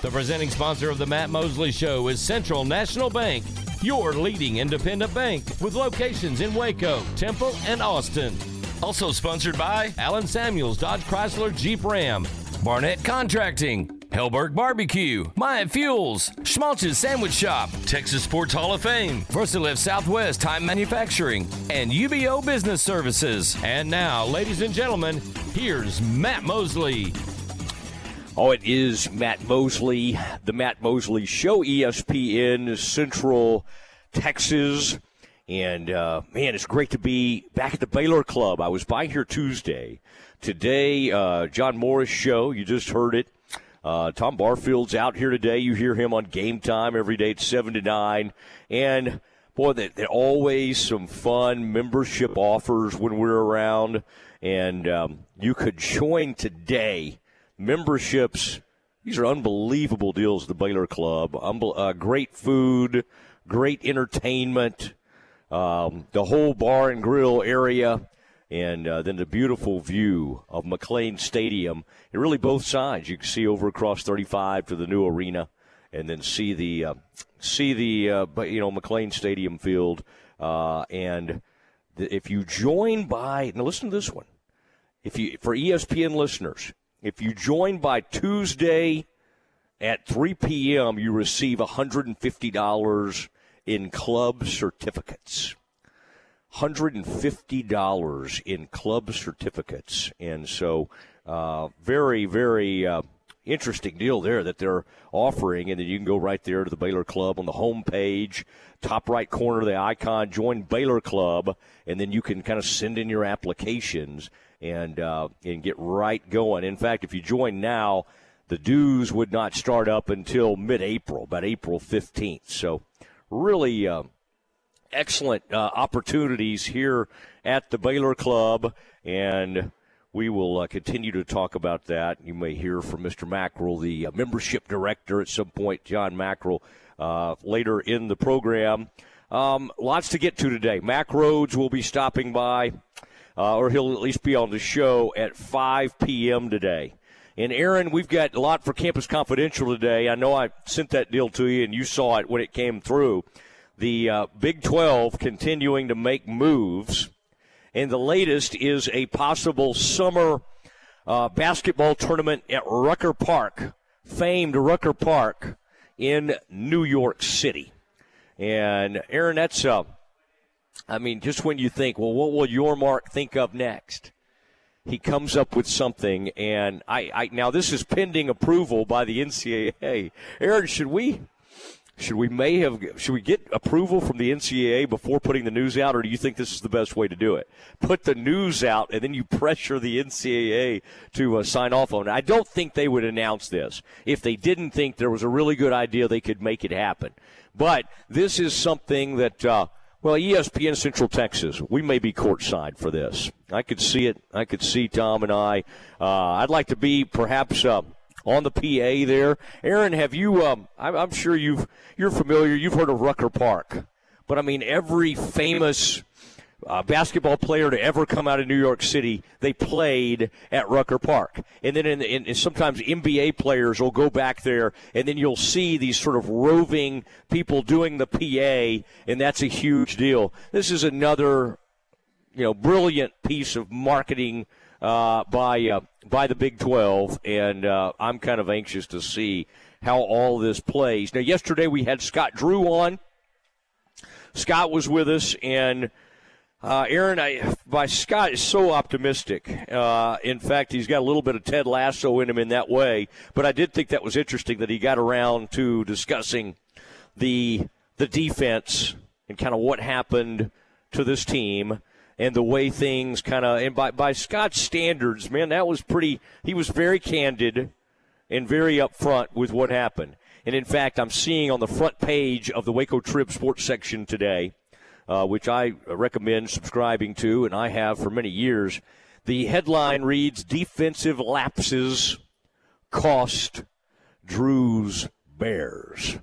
The presenting sponsor of the Matt Mosley Show is Central National Bank, your leading independent bank with locations in Waco, Temple, and Austin. Also sponsored by Alan Samuels Dodge Chrysler Jeep Ram, Barnett Contracting, Helberg Barbecue, Maya Fuels, Schmaltz's Sandwich Shop, Texas Sports Hall of Fame, VersaLift Southwest Time Manufacturing, and UBO Business Services. And now, ladies and gentlemen, here's Matt Mosley. Oh, it is Matt Mosley, the Matt Mosley Show, ESPN Central Texas. And uh, man, it's great to be back at the Baylor Club. I was by here Tuesday. Today, uh, John Morris Show, you just heard it. Uh, Tom Barfield's out here today. You hear him on game time every day at 7 to 9. And boy, there are always some fun membership offers when we're around. And um, you could join today memberships. These are unbelievable deals at the Baylor Club. uh, great food, great entertainment, um, the whole bar and grill area, and uh, then the beautiful view of McLane Stadium. And really, both sides. You can see over across 35 to the new arena, and then see the uh, see the uh, you know McLane Stadium field. Uh, and if you join by now, listen to this one. If you for ESPN listeners, if you join by Tuesday at 3 p.m., you receive $150 in club certificates. $150 in club certificates. And so, uh, very, very uh, interesting deal there that they're offering. And then you can go right there to the Baylor Club on the home page, top right corner of the icon, join Baylor Club, and then you can kind of send in your applications and uh, and get right going. In fact, if you join now, the dues would not start up until mid-April, about April 15th. So, really uh, excellent uh, opportunities here at the Baylor Club, and we will uh, continue to talk about that. You may hear from Mr. Mackerel, the uh, membership director, at some point, John Mackerel, uh, later in the program. Um, lots to get to today. Mack Rhoades will be stopping by uh, or he'll at least be on the show at 5 p.m. today. And Aaron, we've got a lot for Campus Confidential today. I know I sent that deal to you, and you saw it when it came through. The uh, Big 12 continuing to make moves, and the latest is a possible summer uh, basketball tournament at Rucker Park, famed Rucker Park in New York City. And Aaron, that's uh, I mean, just when you think, well, what will Yormark think of next? He comes up with something, and I, I now this is pending approval by the NCAA. Aaron, should we should we may have should we get approval from the NCAA before putting the news out, or do you think this is the best way to do it? Put the news out, and then you pressure the NCAA to uh, sign off on it. I don't think they would announce this if they didn't think there was a really good idea they could make it happen. But this is something that. Uh, well, ESPN Central Texas, we may be courtside for this. I could see it. I could see Tom and I. Uh, I'd like to be perhaps uh, on the PA there. Aaron, have you? Um, I'm, I'm, sure you've you're familiar. You've heard of Rucker Park, but I mean every famous uh, basketball player to ever come out of New York City, they played at Rucker Park. And then in, in, sometimes NBA players will go back there, and then you'll see these sort of roving people doing the PA, and that's a huge deal. This is another, you know, brilliant piece of marketing uh, by uh, by the Big 12, and uh, I'm kind of anxious to see how all this plays. Now, yesterday we had Scott Drew on. Scott was with us, and – uh, Aaron, I, by Scott is so optimistic. Uh, in fact, he's got a little bit of Ted Lasso in him in that way. But I did think that was interesting that he got around to discussing the the defense and kind of what happened to this team and the way things kind of and by by Scott's standards, man, that was pretty. He was very candid and very upfront with what happened. And in fact, I'm seeing on the front page of the Waco Trib Sports section today uh, which I recommend subscribing to, and I have for many years. The headline reads Defensive Lapses Cost Drew's Bears.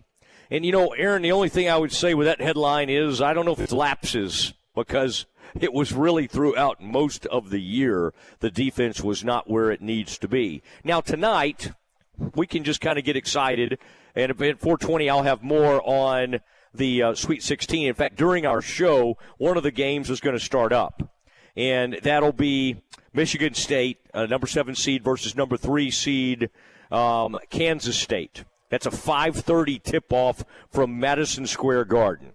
And you know, Aaron, the only thing I would say with that headline is I don't know if it's lapses because it was really throughout most of the year the defense was not where it needs to be. Now, tonight, we can just kind of get excited. And at 420, I'll have more on the uh, Sweet 16. In fact, during our show, one of the games is going to start up, and that'll be Michigan State, uh, number seven seed versus number three seed um, Kansas State. That's a 5:30 tip-off from Madison Square Garden.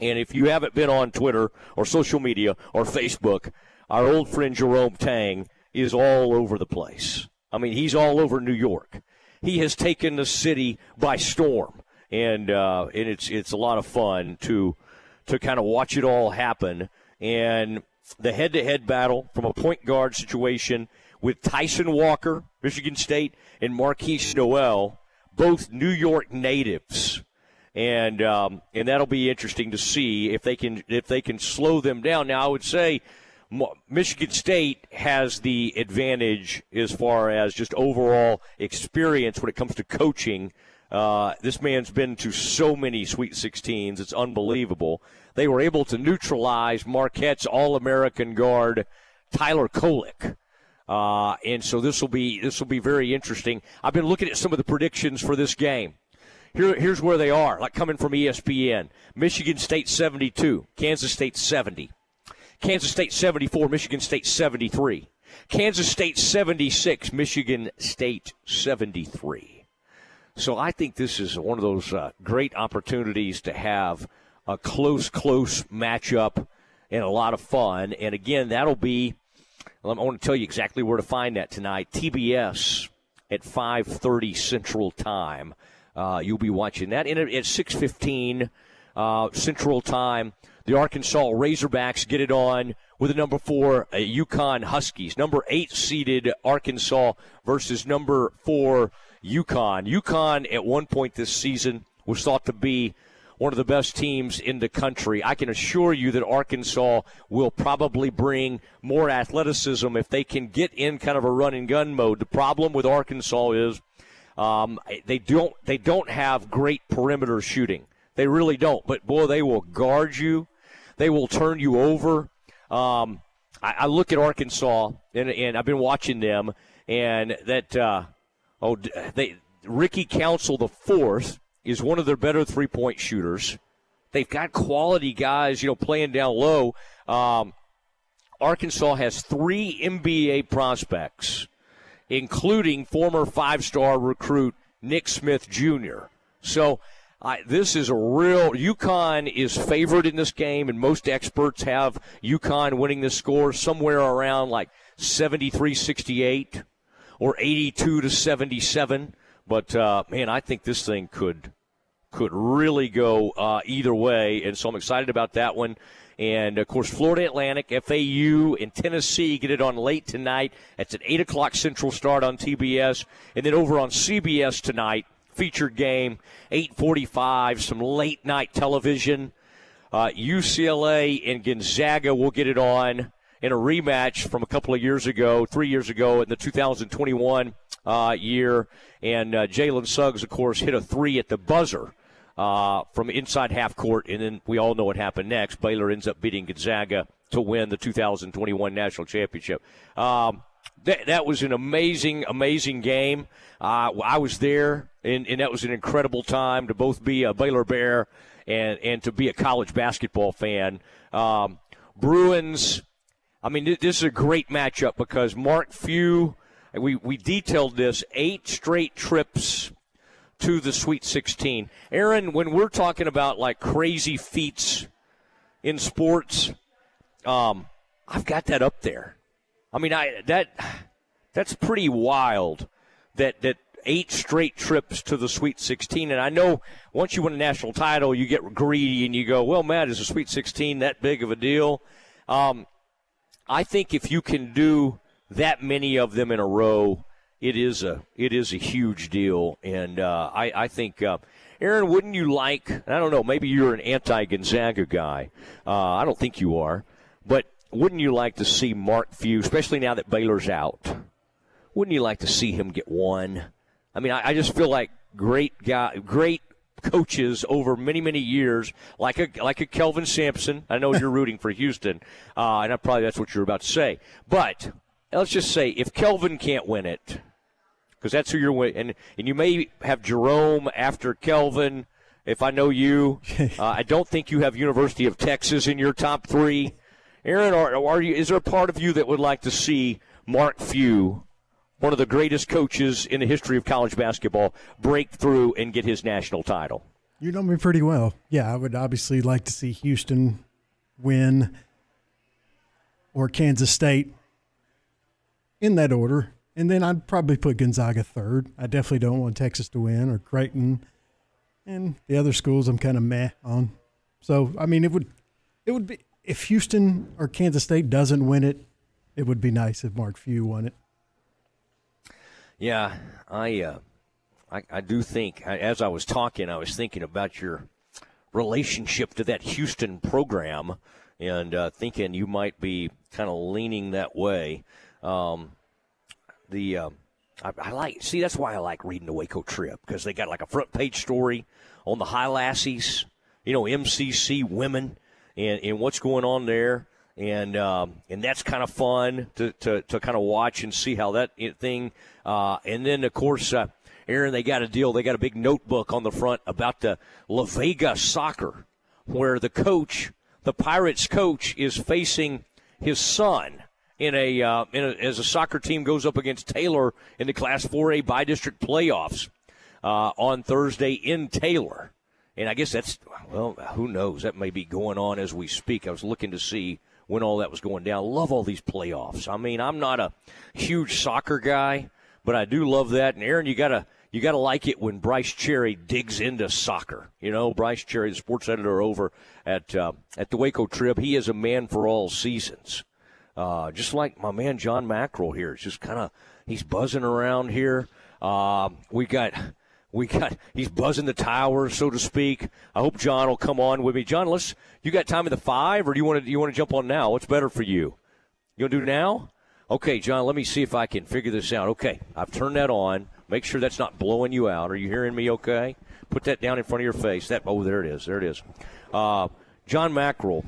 And if you haven't been on Twitter or social media or Facebook, our old friend Jerome Tang is all over the place. I mean, he's all over New York. He has taken the city by storm, and uh, and it's it's a lot of fun to to kind of watch it all happen. And the head-to-head battle from a point guard situation with Tyson Walker, Michigan State, and Markquis Nowell, both New York natives and um, and that'll be interesting to see if they can if they can slow them down. Now, I would say Michigan State has the advantage as far as just overall experience when it comes to coaching. Uh, this man's been to so many Sweet 16s; it's unbelievable. They were able to neutralize Marquette's All-American guard Tyler Kolek. Uh, and so this will be this will be very interesting. I've been looking at some of the predictions for this game. Here, here's where they are, like coming from ESPN. Michigan State 72, Kansas State 70. Kansas State 74, Michigan State 73. Kansas State 76, Michigan State 73. So I think this is one of those uh, great opportunities to have a close, close matchup and a lot of fun. And again, that'll be. I want to tell you exactly where to find that tonight. TBS at 5:30 Central Time. Uh, you'll be watching that. And at 6:15 uh, Central Time, the Arkansas Razorbacks get it on with the number four uh, UConn Huskies, number eight seeded Arkansas versus number four UConn. UConn at one point this season was thought to be one of the best teams in the country. I can assure you that Arkansas will probably bring more athleticism if they can get in kind of a run and gun mode. The problem with Arkansas is um, they don't they don't have great perimeter shooting. They really don't. But boy, they will guard you. They will turn you over. Um, I, I, look at Arkansas, and, and I've been watching them, and that uh, oh they Ricky Council the fourth is one of their better three point shooters. They've got quality guys, you know, playing down low. Um, Arkansas has three NBA prospects including former five star recruit Nick Smith Jr. So uh, this is a real. UConn is favored in this game, and most experts have UConn winning this score somewhere around like 73 68 or 82 to 77. But uh, man, I think this thing could could really go uh, either way, and so I'm excited about that one. And of course, Florida Atlantic, FAU, and Tennessee get it on late tonight. It's an 8 o'clock Central start on TBS. And then over on CBS tonight, featured game, 845, some late night television. Uh, UCLA and Gonzaga will get it on in a rematch from a couple of years ago, three years ago in the 2021 uh, year. And uh, Jalen Suggs, of course, hit a three at the buzzer uh, from inside half court, and then we all know what happened next. Baylor ends up beating Gonzaga to win the 2021 national championship. Um, that, that was an amazing, amazing game. Uh, I was there, and, and that was an incredible time to both be a Baylor Bear and, and to be a college basketball fan. Um, Bruins, I mean, this is a great matchup because Mark Few, we, we detailed this, eight straight trips to the Sweet 16. Aaron, when we're talking about like crazy feats in sports, um, I've got that up there. I mean, I that that's pretty wild. That that eight straight trips to the Sweet 16, and I know once you win a national title, you get greedy and you go, "Well, Matt, is a Sweet 16 that big of a deal?" Um, I think if you can do that many of them in a row, it is a it is a huge deal, and uh, I I think. Uh, Aaron, wouldn't you like? I don't know. Maybe you're an anti-Gonzaga guy. Uh, I don't think you are, but wouldn't you like to see Mark Few, especially now that Baylor's out? Wouldn't you like to see him get one? I mean, I, I just feel like great guy, great coaches over many many years, like a like a Kelvin Sampson. I know you're rooting for Houston, uh, and I probably that's what you're about to say. But let's just say if Kelvin can't win it, because that's who you're with. And, and you may have Jerome after Kelvin, if I know you. uh, I don't think you have University of Texas in your top three. Aaron, are, are you, is there a part of you that would like to see Mark Few, one of the greatest coaches in the history of college basketball, break through and get his national title? You know me pretty well. Yeah, I would obviously like to see Houston win or Kansas State in that order. And then I'd probably put Gonzaga third. I definitely don't want Texas to win or Creighton. And the other schools I'm kind of meh on. So, I mean, it would it would be if Houston or Kansas State doesn't win it, it would be nice if Mark Few won it. Yeah, I uh, I, I do think as I was talking, I was thinking about your relationship to that Houston program and uh, thinking you might be kind of leaning that way. Um, the uh, I, I, like see that's why I like reading the Waco Trib because they got like a front page story on the Highlassies, you know, MCC women and, and what's going on there. And um, and that's kind of fun to, to, to kind of watch and see how that thing. Uh, and then of course, uh, Aaron, they got a deal. They got a big notebook on the front about the La Vega soccer, where the coach, the Pirates coach, is facing his son in a, uh, in a, as a soccer team goes up against Taylor in the Class 4A by district playoffs uh, on Thursday in Taylor. And I guess that's well, who knows? That may be going on as we speak. I was looking to see when all that was going down. Love all these playoffs. I mean, I'm not a huge soccer guy, but I do love that. And Aaron, you gotta you gotta like it when Brice Cherry digs into soccer. You know, Brice Cherry, the sports editor over at uh, at the Waco Trib, he is a man for all seasons. Uh, just like my man John Mackerel here. It's just kind of he's buzzing around here. Uh, we got we got he's buzzing the tower, so to speak. I hope John will come on with me. John, let's. You got time at the five, or do you want to you want to jump on now? What's better for you? You to do now? Okay, John. Let me see if I can figure this out. Okay, I've turned that on. Make sure that's not blowing you out. Are you hearing me? Okay. Put that down in front of your face. That oh, there it is. There it is. Uh, John Mackerel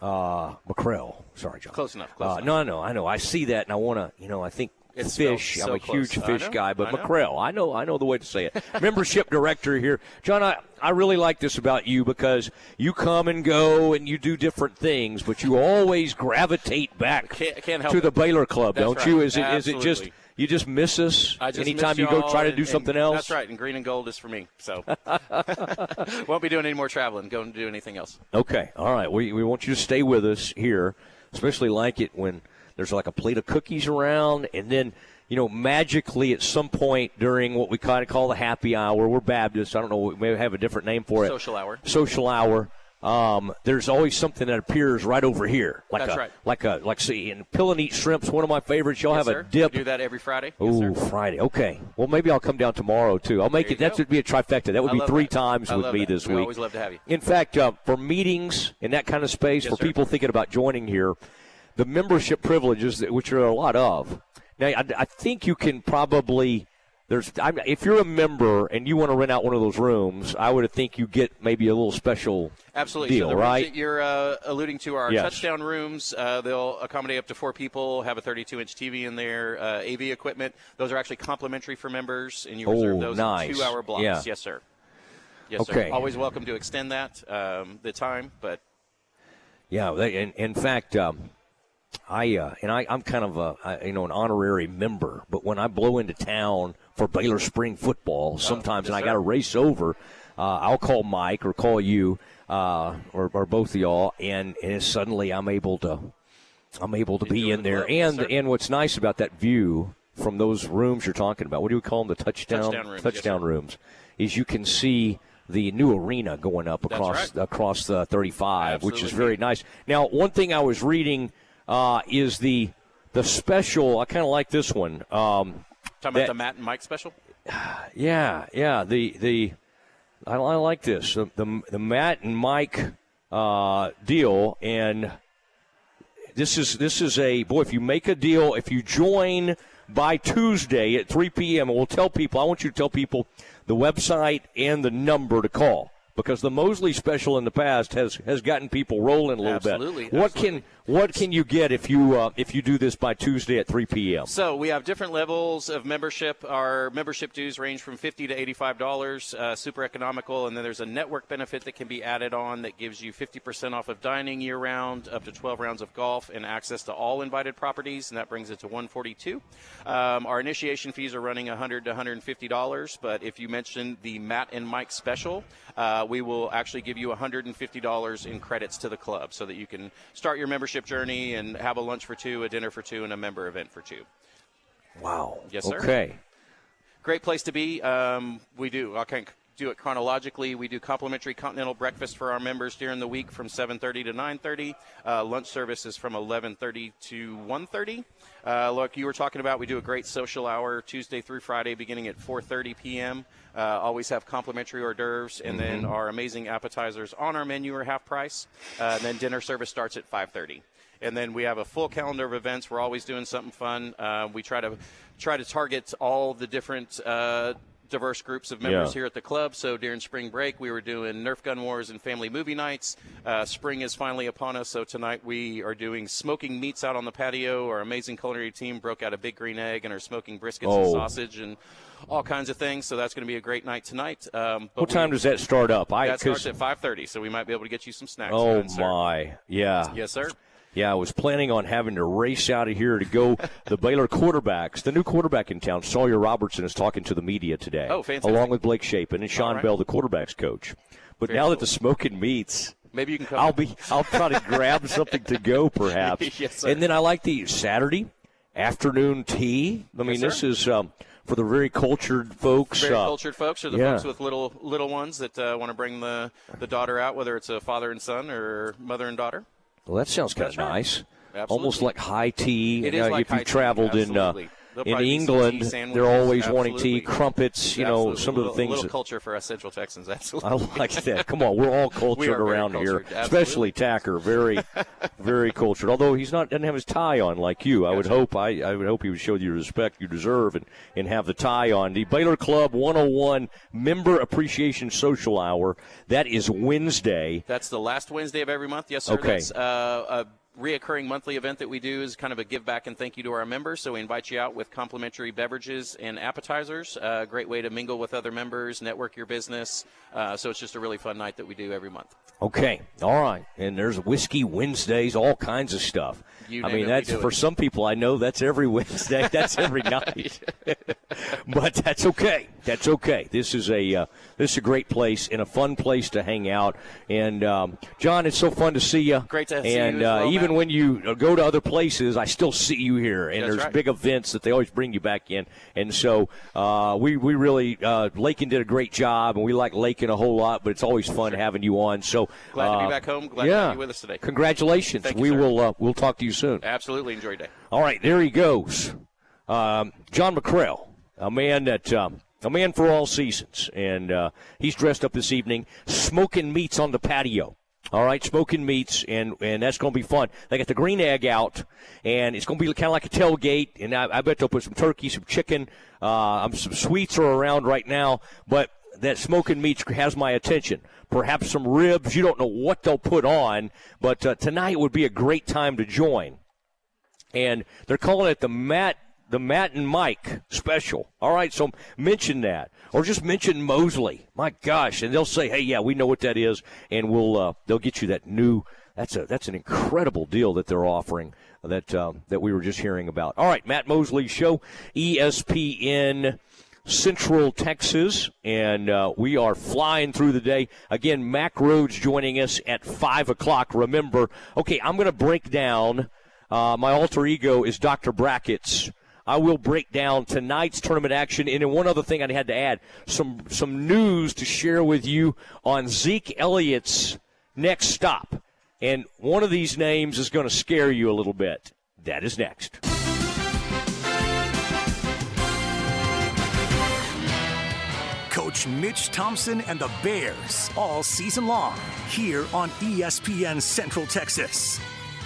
uh, Mackrell. Sorry, John. Close enough. Close uh, enough. No, no, I know. I see that, and I want to. You know, I think it's fish. So I'm a close. huge fish guy, but I. I know. I know the way to say it. Membership director here, John. I I really like this about you because you come and go and you do different things, but you always gravitate back Can't- can't help to the. Baylor Club, That's don't right. you? Is it is it just you just miss us I just anytime you go try to do and something else? That's right, and green and gold is for me. So won't be doing any more traveling. Going to do anything else. Okay, all right. We, we want you to stay with us here, especially like it when there's like a plate of cookies around, and then you know magically at some point during what we kind of call the happy hour. We're Baptists. I don't know. We may have a different name for it. Social hour. Social hour. Um, there's always something that appears right over here, like That's a right. like a like see, and pill and eat shrimps. One of my favorites. Y'all Yes, have sir. a dip. We do that every Friday. Oh, Yes. Friday. Okay. Well, maybe I'll come down tomorrow too. I'll make There it. That would be a trifecta. That would I be three that. times I with me that. this We week. always love to have you. In fact, uh, for meetings in that kind of space, Yes, for sir. people thinking about joining here, the membership privileges, that- which are a lot of. Now, I, I think you can probably. There's, I'm, if you're a member and you want to rent out one of those rooms, I would think you get maybe a little special Absolutely. deal, so right? you're uh, alluding to are Yes. touchdown rooms. Uh, they'll accommodate up to four people. Have a 32-inch TV in there. Uh, AV equipment. Those are actually complimentary for members, and you reserve Oh, those nice. two-hour blocks. Yeah. Yes, sir. Yes, Okay. sir. Always welcome to extend that um, the time, but Yeah, they, in, in fact, um, I uh, and I, I'm kind of a I- you know an honorary member, but when I blow into town for Baylor spring football, sometimes yes, and I got to race over, uh, I'll call Mike or call you uh, or, or both of y'all, and and suddenly I'm able to I'm able to be in there, yes, and and what's nice about that view from those rooms you're talking about, what do we call them? The touchdown Touchdown rooms, touchdown sir. rooms, is you can see. The new arena going up across right. across the 35, which is very nice. Now, one thing I was reading uh, is the the special. I kind of like this one. Um, talking about the Matt and Mike special. yeah, yeah. The the I, I like this. The, the the Matt and Mike uh, deal, and this is this is a boy. If you make a deal, if you join by Tuesday at 3 p.m., we'll tell people. I want you to tell people the website and the number to call because the Mosley special in the past has has gotten people rolling a little bit. Absolutely, bit. What absolutely. can what can you get if you uh, if you do this by Tuesday at 3 p.m.? So we have different levels of membership. Our membership dues range from fifty to eighty-five dollars, uh, super economical, and then there's a network benefit that can be added on that gives you fifty percent off of dining year-round, up to twelve rounds of golf, and access to all invited properties, and that brings it to one forty-two. Um, our initiation fees are running hundred to one hundred and fifty dollars, but if you mention the Matt and Mike special, uh, we will actually give you hundred and fifty dollars in credits to the club, so that you can start your membership journey and have a lunch for two, a dinner for two, and a member event for two. Wow. Yes, sir. Okay. Great place to be. Um, we do. I can do it chronologically. We do complimentary continental breakfast for our members during the week from 7:30 to 9:30. Uh, lunch service is from 11:30 to 1:30. Uh, look, you were talking about we do a great social hour Tuesday through Friday, beginning at 4:30 p.m. Uh, always have complimentary hors d'oeuvres, and then our amazing appetizers on our menu are half price. Uh, and then dinner service starts at 5:30 and then we have a full calendar of events. We're always doing something fun. Uh, we try to try to target all the different uh, diverse groups of members Yeah. here at the club. So during spring break, we were doing Nerf gun wars and family movie nights. Uh, spring is finally upon us, so tonight we are doing smoking meats out on the patio. Our amazing culinary team broke out a big green egg and are smoking briskets and Oh. sausage and all kinds of things. So that's going to be a great night tonight. Um, What time does that start up? I that starts at 5:30, so we might be able to get you some snacks. Oh then, my. Yeah. Yes, sir. Yeah, I was planning on having to race out of here to go. the Baylor quarterbacks, the new quarterback in town, Sawyer Robertson, is talking to the media today. Oh, fantastic. Along with Blake Shapen and Shawn right. Bell, the quarterbacks coach. But Very now that the smoking meats, Maybe you can come. I'll be, I'll try to grab something to go, perhaps. Yes, sir. And then I like the Saturday afternoon tea. I mean, Yes, this is um, for the very cultured folks. very uh, cultured folks or the yeah. folks with little little ones that uh, want to bring the, the daughter out, whether it's a father and son or mother and daughter. Well, that sounds kind of nice. Absolutely. Almost like high tea. It You is like if you've high tea, traveled in uh, in probably be some tea England, they're always wanting absolutely. tea, crumpets. You know, some a of the things. A little that- culture for us Central Texans, absolutely. I absolutely. like that. Come on, we're all cultured We around here, absolutely. especially Tacker. Very, very cultured. Although he's not doesn't have his tie on like you. I would hope. I, I would hope he would show you the respect you deserve and, and have the tie on. The Baylor Club 101 Member Appreciation Social Hour. That is Wednesday. That's the last Wednesday of every month. Yes, sir. Okay. Uh, a reoccurring monthly event that we do is kind of a give back and thank you to our members. So we invite you out with complimentary beverages and appetizers. Uh, great way to mingle with other members, network your business. Uh, so it's just a really fun night that we do every month. Okay, all right. And there's whiskey Wednesdays, all kinds of stuff. You I mean, that's for it. some people. I know that's every Wednesday. That's every night. but that's okay. That's okay. This is a uh, this is a great place and a fun place to hang out. And um, John, it's so fun to see you. Great to see you And as well, uh, even when you uh, go to other places, I still see you here. And That's there's right. big events that they always bring you back in. And so uh, we we really uh, Lakin did a great job, and we like Lakin a whole lot. But it's always fun having you on. So Glad to be uh, back home. Glad to yeah. have you with us today. Congratulations. Thank you, we sir. will uh, we'll talk to you soon. Absolutely. Enjoy your day. All right, there he goes. Um, John McCrell, a man that um, a man for all seasons, and uh, he's dressed up this evening, smoking meats on the patio. All right, smoking meats, and and that's going to be fun. They got the green egg out, and it's going to be kind of like a tailgate. And I, I bet they'll put some turkey, some chicken, uh, um, some sweets are around right now, but that smoking meats has my attention. Perhaps some ribs. You don't know what they'll put on, but uh, tonight would be a great time to join and they're calling it the Matt the Matt and Mike special. All right, so mention that, or just mention Mosley. My gosh, and they'll say, "Hey, yeah, we know what that is," and we'll uh, they'll get you that new. That's a that's an incredible deal that they're offering that um, that we were just hearing about. All right, Matt Mosley show, ESPN. Central Texas, and uh, we are flying through the day. Again, Mack Rhoades joining us at 5 o'clock. Remember, okay, I'm going to break down. Uh, my alter ego is Dr. Brackets. I will break down tonight's tournament action, and then one other thing I had to add: some some news to share with you on Zeke Elliott's next stop, and one of these names is going to scare you a little bit. That is next. Coach Mitch Thompson and the Bears all season long here on ESPN Central Texas.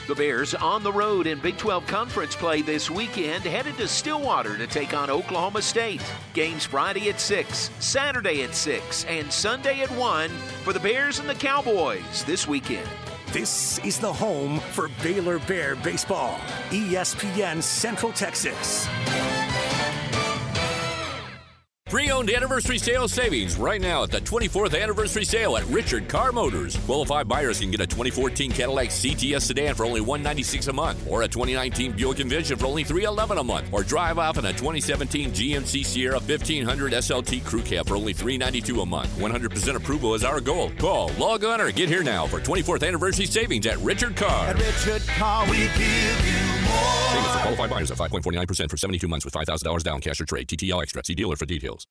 The Bears on the road in Big 12 Conference play this weekend, headed to Stillwater to take on Oklahoma State. Games Friday at 6, Saturday at 6, and Sunday at 1 for the Bears and the Cowboys this weekend. This is the home for Baylor Bear baseball. ESPN Central Texas. Pre-owned anniversary sale savings right now at the 24th anniversary sale at Richard Carr Motors. Qualified buyers can get a 2014 Cadillac CTS sedan for only 196 a month, or a 2019 Buick Envision for only 311 a month, or drive off in a 2017 GMC Sierra 1500 SLT Crew Cab for only 392 a month. 100% approval is our goal. Call, log on, or get here now for 24th anniversary savings at Richard Carr. At Richard Carr, we give you more. For qualified buyers at 5.49% for 72 months with $5,000 down cash or trade. TTL Extra. See dealer for details.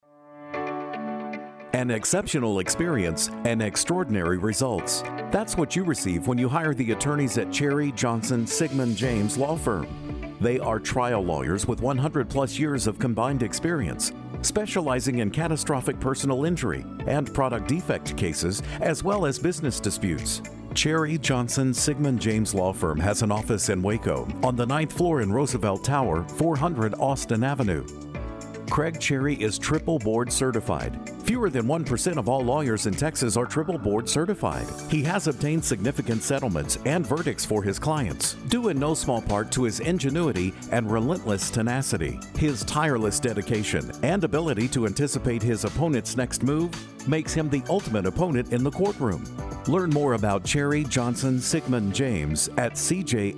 An exceptional experience and extraordinary results. That's what you receive when you hire the attorneys at Cherry Johnson Siegmund James Law Firm. They are trial lawyers with 100 plus years of combined experience, specializing in catastrophic personal injury and product defect cases, as well as business disputes. Cherry Johnson Siegmund James Law Firm has an office in Waco on the ninth floor in Roosevelt Tower, 400 Austin Avenue. Craig Cherry is triple board certified. Fewer than 1% of all lawyers in Texas are triple board certified. He has obtained significant settlements and verdicts for his clients, due in no small part to his ingenuity and relentless tenacity. His tireless dedication and ability to anticipate his opponent's next move makes him the ultimate opponent in the courtroom. Learn more about Cherry Johnson Siegmund James at cjsjlaw.com.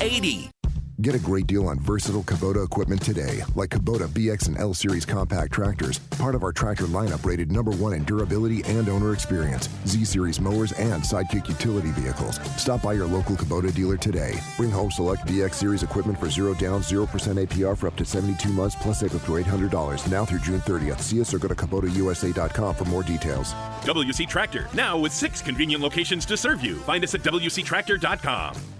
80. Get a great deal on versatile Kubota equipment today, like Kubota BX and L Series compact tractors, part of our tractor lineup rated number one in durability and owner experience, Z Series mowers, and Sidekick utility vehicles. Stop by your local Kubota dealer today. Bring home select BX Series equipment for zero down, 0% APR for up to 72 months, plus save up to $800 now through June 30th. See us or go to KubotaUSA.com for more details. WC Tractor, now with six convenient locations to serve you. Find us at WCTractor.com.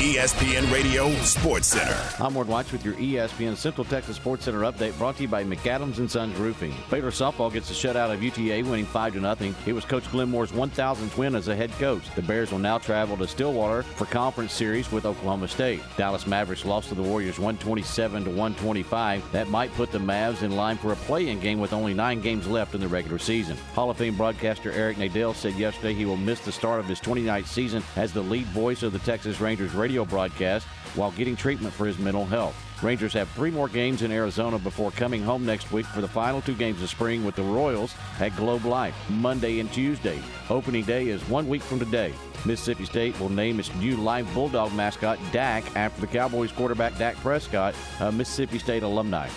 ESPN Radio Sports Center. I'm Ward Watch with your ESPN Central Texas Sports Center update brought to you by McAdams and Sons Roofing. Baylor softball gets a shutout of UTA, winning 5 to nothing. It was Coach Glenn Moore's 1,000th win as a head coach. The Bears will now travel to Stillwater for conference series with Oklahoma State. Dallas Mavericks lost to the Warriors 127 to 125. That might put the Mavs in line for a play-in game with only nine games left in the regular season. Hall of Fame broadcaster Eric Nadel said yesterday he will miss the start of his 29th season as the lead voice of the Texas Rangers radio broadcast while getting treatment for his mental health. Rangers have three more games in Arizona before coming home next week for the final two games of spring with the Royals at Globe Life, Monday and Tuesday. Opening day is one week from today. Mississippi State will name its new live Bulldog mascot, Dak, after the Cowboys quarterback Dak Prescott, a Mississippi State alumni.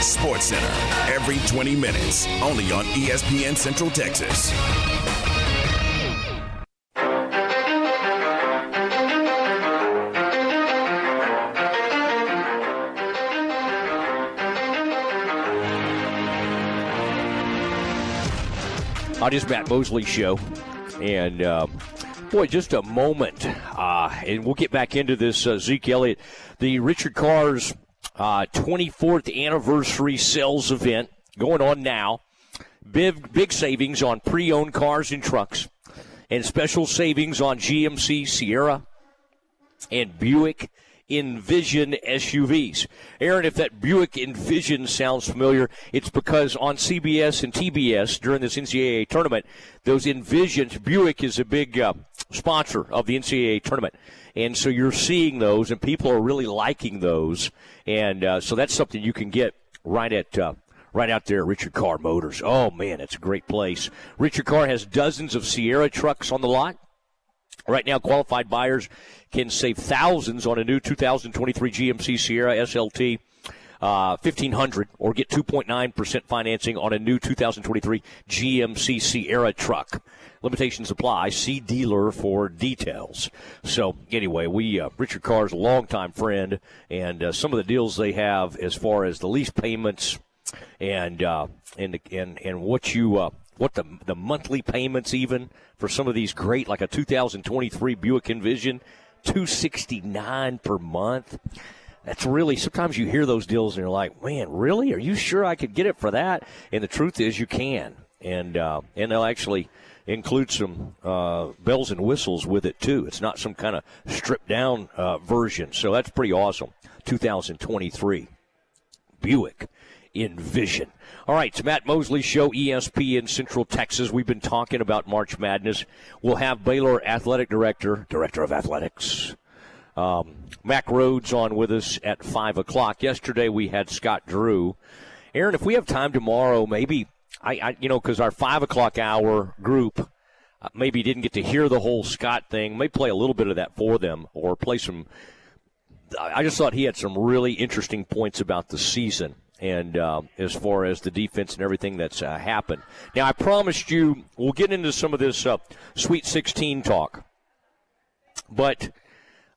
Sports Center, every 20 minutes, only on ESPN Central Texas. On his Matt Mosley show. And uh, boy, just a moment. Uh, and we'll get back into this uh, Zeke Elliott, the Richard Carr's uh, 24th anniversary sales event going on now. Big, big savings on pre owned cars and trucks, and special savings on GMC Sierra and Buick Envision SUVs. Aaron, if that Buick Envision sounds familiar, it's because on CBS and TBS during this NCAA tournament, those Envisions, Buick is a big uh, sponsor of the NCAA tournament. And so you're seeing those, and people are really liking those. And uh, so that's something you can get right at. Uh, right out there Richard Carr Motors. Oh man, it's a great place. Richard Carr has dozens of Sierra trucks on the lot. Right now, qualified buyers can save thousands on a new 2023 GMC Sierra SLT. Uh, 1500 or get 2.9% financing on a new 2023 GMC Sierra truck. Limitations apply. See dealer for details. So anyway, we uh, Richard Carr's a longtime friend, and uh, some of the deals they have as far as the lease payments and uh, and and and what you uh, what the the monthly payments even for some of these great like a 2023 Buick Envision 269 per month. That's really sometimes you hear those deals and you're like, man, really? Are you sure I could get it for that? And the truth is, you can, and uh, and they'll actually include some uh, bells and whistles with it too. It's not some kind of stripped down uh, version, so that's pretty awesome. 2023 Buick Envision. All right, it's Matt Mosley Show, ESPN Central Texas. We've been talking about March Madness. We'll have Baylor Athletic Director, Director of Athletics, um, Mack Rhoades on with us at 5 o'clock. Yesterday we had Scott Drew. Aaron, if we have time tomorrow, maybe, I, I you know, because our 5 o'clock hour group uh, maybe didn't get to hear the whole Scott thing, may play a little bit of that for them or play some. I just thought he had some really interesting points about the season and uh, as far as the defense and everything that's uh, happened. Now, I promised you we'll get into some of this uh, Sweet 16 talk, but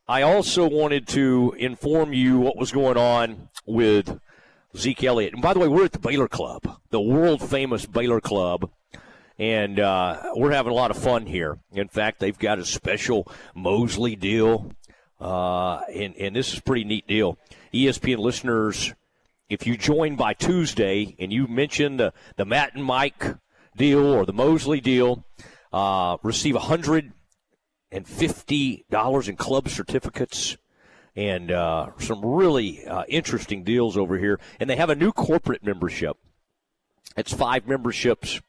I also wanted to inform you what was going on with Zeke Elliott. And by the way, we're at the Baylor Club, the world famous Baylor Club. And uh, we're having a lot of fun here. In fact, they've got a special Mosley deal, uh, and, and this is a pretty neat deal. ESPN listeners if you join by Tuesday and you mention the, the Matt and Mike deal or the Mosley deal, uh, receive $150 in club certificates and uh, some really uh, interesting deals over here. And they have a new corporate membership. It's five memberships,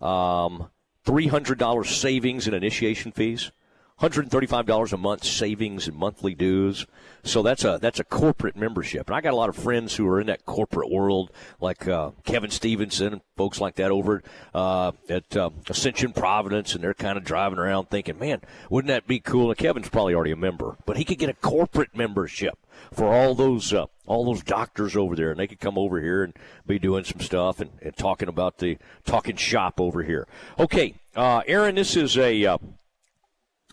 um, $300 savings in initiation fees. $135 a month savings and monthly dues. So that's a that's a corporate membership. And I got a lot of friends who are in that corporate world, like uh, Kevin Stevenson and folks like that over uh, at uh, Ascension Providence, and they're kind of driving around thinking, man, wouldn't that be cool? And Kevin's probably already a member, but he could get a corporate membership for all those uh, all those doctors over there, and they could come over here and be doing some stuff and, and talking about the talking shop over here. Okay, uh, Aaron, this is a uh,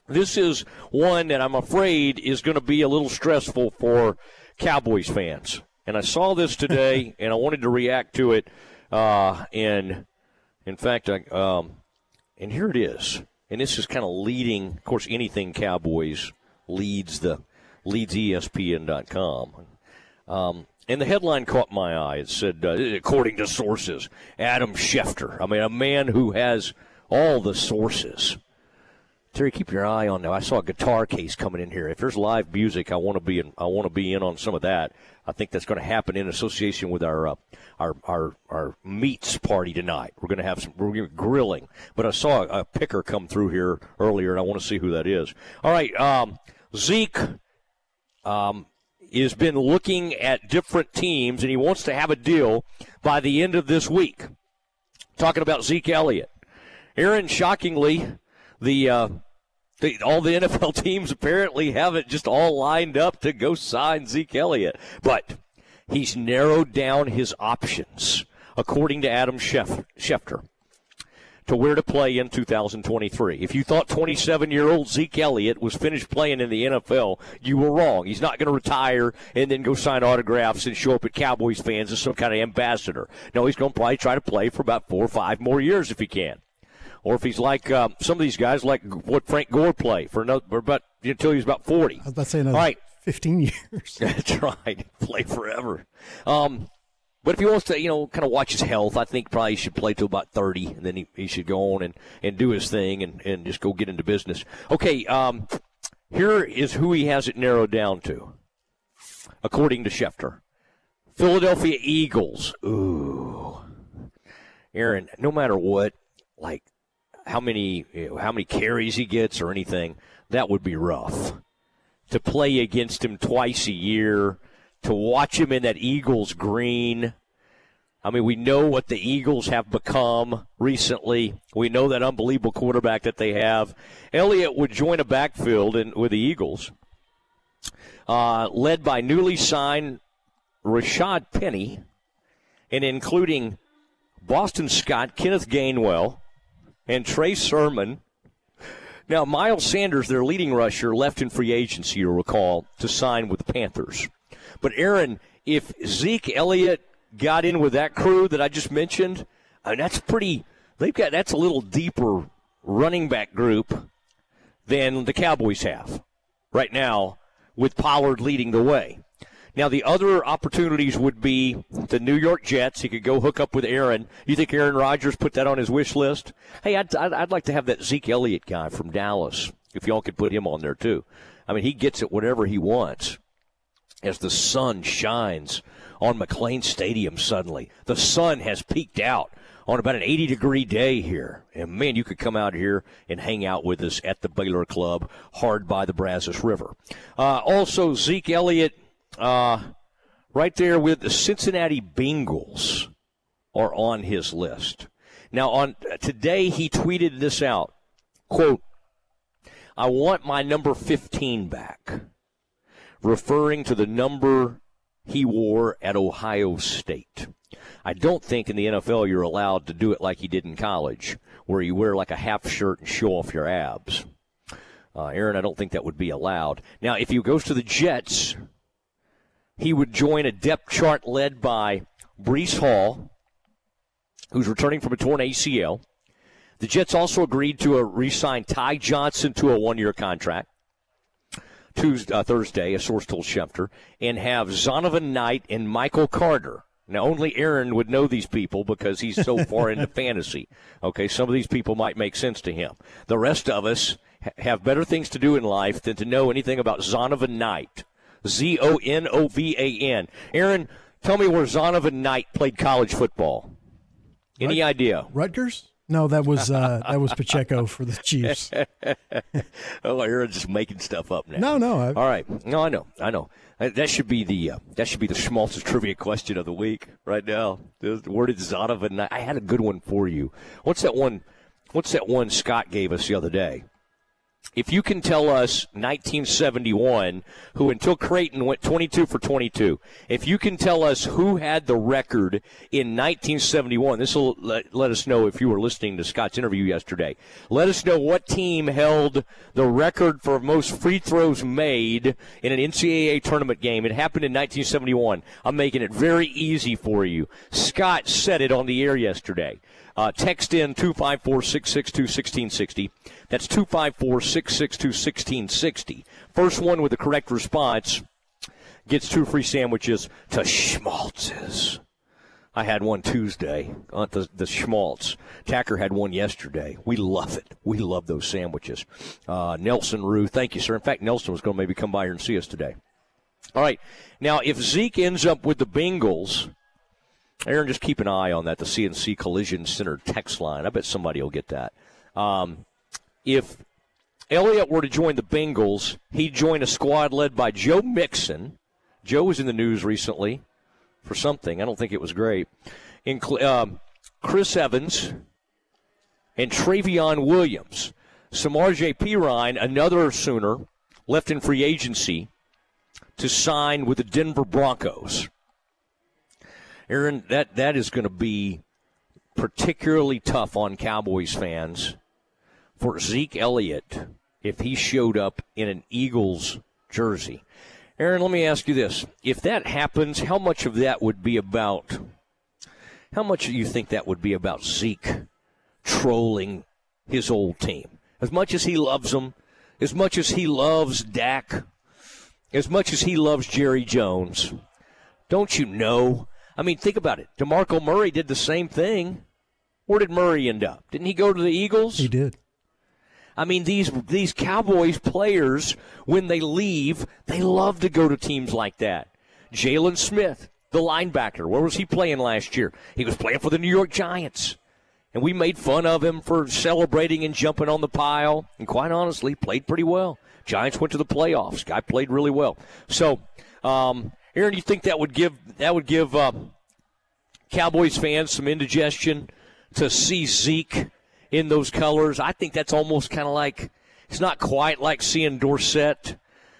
this is one that I'm afraid is going to be a little stressful for Cowboys fans. And I saw this today, and I wanted to react to it. Uh, and in fact, I, um, and here it is. And this is kind of leading, of course, anything Cowboys leads the leads ESPN.com. Um, and the headline caught my eye. It said, uh, according to sources, Adam Schefter. I mean, a man who has all the sources Terry, keep your eye on now. I saw a guitar case coming in here. If there's live music, I want to be in. I want to be in on some of that. I think that's going to happen in association with our uh, our our our meats party tonight. We're going to have some. We're going to grilling. But I saw a, a, picker come through here earlier, and I want to see who that is. All right, um, Zeke. Um, has been looking at different teams, and he wants to have a deal by the end of this week. Talking about Zeke Elliott. Aaron, shockingly, the uh, the, all the NFL teams apparently have it just all lined up to go sign Zeke Elliott. But he's narrowed down his options, according to Adam Schefter, to where to play in 2023. If you thought 27 year old Zeke Elliott was finished playing in the NFL, you were wrong. He's not going to retire and then go sign autographs and show up at Cowboys fans as some kind of ambassador. No, he's going to probably try to play for about four or five more years if he can. Or if he's like uh, some of these guys, like what Frank Gore play for another, for about until he's about forty. I was about to say another All right, 15 years. That's right. Play forever. Um, but if he wants to, you know, kind of watch his health, I think probably he should play till about 30, and then he, he should go on and, and do his thing and, and just go get into business. Okay, um, here is who he has it narrowed down to, according to Schefter. Philadelphia Eagles. Ooh. Aaron, no matter what, like how many you know, how many carries he gets or anything, that would be rough. To play against him twice a year, to watch him in that Eagles green. I mean, we know what the Eagles have become recently. We know that unbelievable quarterback that they have. Elliott would join a backfield in, with the Eagles, uh, led by newly signed Rashaad Penny, and including Boston Scott, Kenneth Gainwell, and Trey Sermon. Now, Miles Sanders, their leading rusher, left in free agency, you'll recall, to sign with the Panthers. But, Aaron, if Zeke Elliott got in with that crew that I just mentioned, I mean, that's pretty. They've got that's a little deeper running back group than the Cowboys have right now, with Pollard leading the way. Now, the other opportunities would be the New York Jets. He could go hook up with Aaron. You think Aaron Rodgers put that on his wish list? Hey, I'd, I'd, I'd like to have that Zeke Elliott guy from Dallas, if y'all could put him on there, too. I mean, he gets it whatever he wants as the sun shines on McLane Stadium suddenly. The sun has peaked out on about an 80 degree day here. And man, you could come out here and hang out with us at the Baylor Club, hard by the Brazos River. Uh, also, Zeke Elliott, uh, right there with the Cincinnati Bengals, are on his list. Now, on today, he tweeted this out: "quote I want my number 15 back," referring to the number he wore at Ohio State. I don't think in the NFL you're allowed to do it like he did in college, where you wear like a half shirt and show off your abs. Uh, Aaron, I don't think that would be allowed. Now, if he goes to the Jets, he would join a depth chart led by Breece Hall, who's returning from a torn ACL. The Jets also agreed to re-sign Ty Johnson to a one-year contract. Tuesday, uh, Thursday, a source told Schefter, and have Zonovan Knight and Michael Carter. Now, only Aaron would know these people because he's so far into fantasy. Okay, some of these people might make sense to him. The rest of us ha- have better things to do in life than to know anything about Zonovan Knight. Z O N O V A N. Aaron, tell me where Zonovan Knight played college football. Any idea? Rutgers? No, that was uh, that was Pacheco for the Chiefs. oh, Aaron's just making stuff up now. No, no. I, All right. No, I know. I know. Uh, That should be the uh, that should be the Schmaltz trivia question of the week right now. Where did Zonovan? I had a good one for you. What's that one? What's that one Scott gave us the other day? If you can tell us 1971, who until Creighton went 22 for 22, if you can tell us who had the record in 1971, this will let, let us know if you were listening to Scott's interview yesterday. Let us know what team held the record for most free throws made in an NCAA tournament game. It happened in 1971. I'm making it very easy for you. Scott said it on the air yesterday. Uh, text in 254 662 1660. That's 254 662 1660. First one with the correct response gets two free sandwiches to Schmaltz's. I had one Tuesday on the, the Schmaltz. Tacker had one yesterday. We love it. We love those sandwiches. Uh, Nelson Rue, thank you, sir. In fact, Nelson was going to maybe come by here and see us today. All right. Now, if Zeke ends up with the Bengals, Aaron, just keep an eye on that, the CNC Collision Center text line. I bet somebody will get that. Um, if Elliott were to join the Bengals, he'd join a squad led by Joe Mixon. Joe was in the news recently for something. I don't think it was great. Incl- um, Chris Evans and Trayveon Williams. Samaje Perine, another Sooner, left in free agency to sign with the Denver Broncos. Aaron, that, that is going to be particularly tough on Cowboys fans for Zeke Elliott if he showed up in an Eagles jersey. Aaron, let me ask you this. If that happens, how much of that would be about how much do you think that would be about Zeke trolling his old team. As much as he loves them, as much as he loves Dak, as much as he loves Jerry Jones, don't you know? I mean, think about it. DeMarco Murray did the same thing. Where did Murray end up? Didn't he go to the Eagles? He did. I mean, these these Cowboys players, when they leave, they love to go to teams like that. Jaylon Smith, the linebacker, where was he playing last year? He was playing for the New York Giants. And we made fun of him for celebrating and jumping on the pile. And quite honestly, played pretty well. Giants went to the playoffs. Guy played really well. So, um, Aaron, you think that would give that would give uh, Cowboys fans some indigestion to see Zeke in those colors? I think that's almost kind of like it's not quite like seeing Dorsett,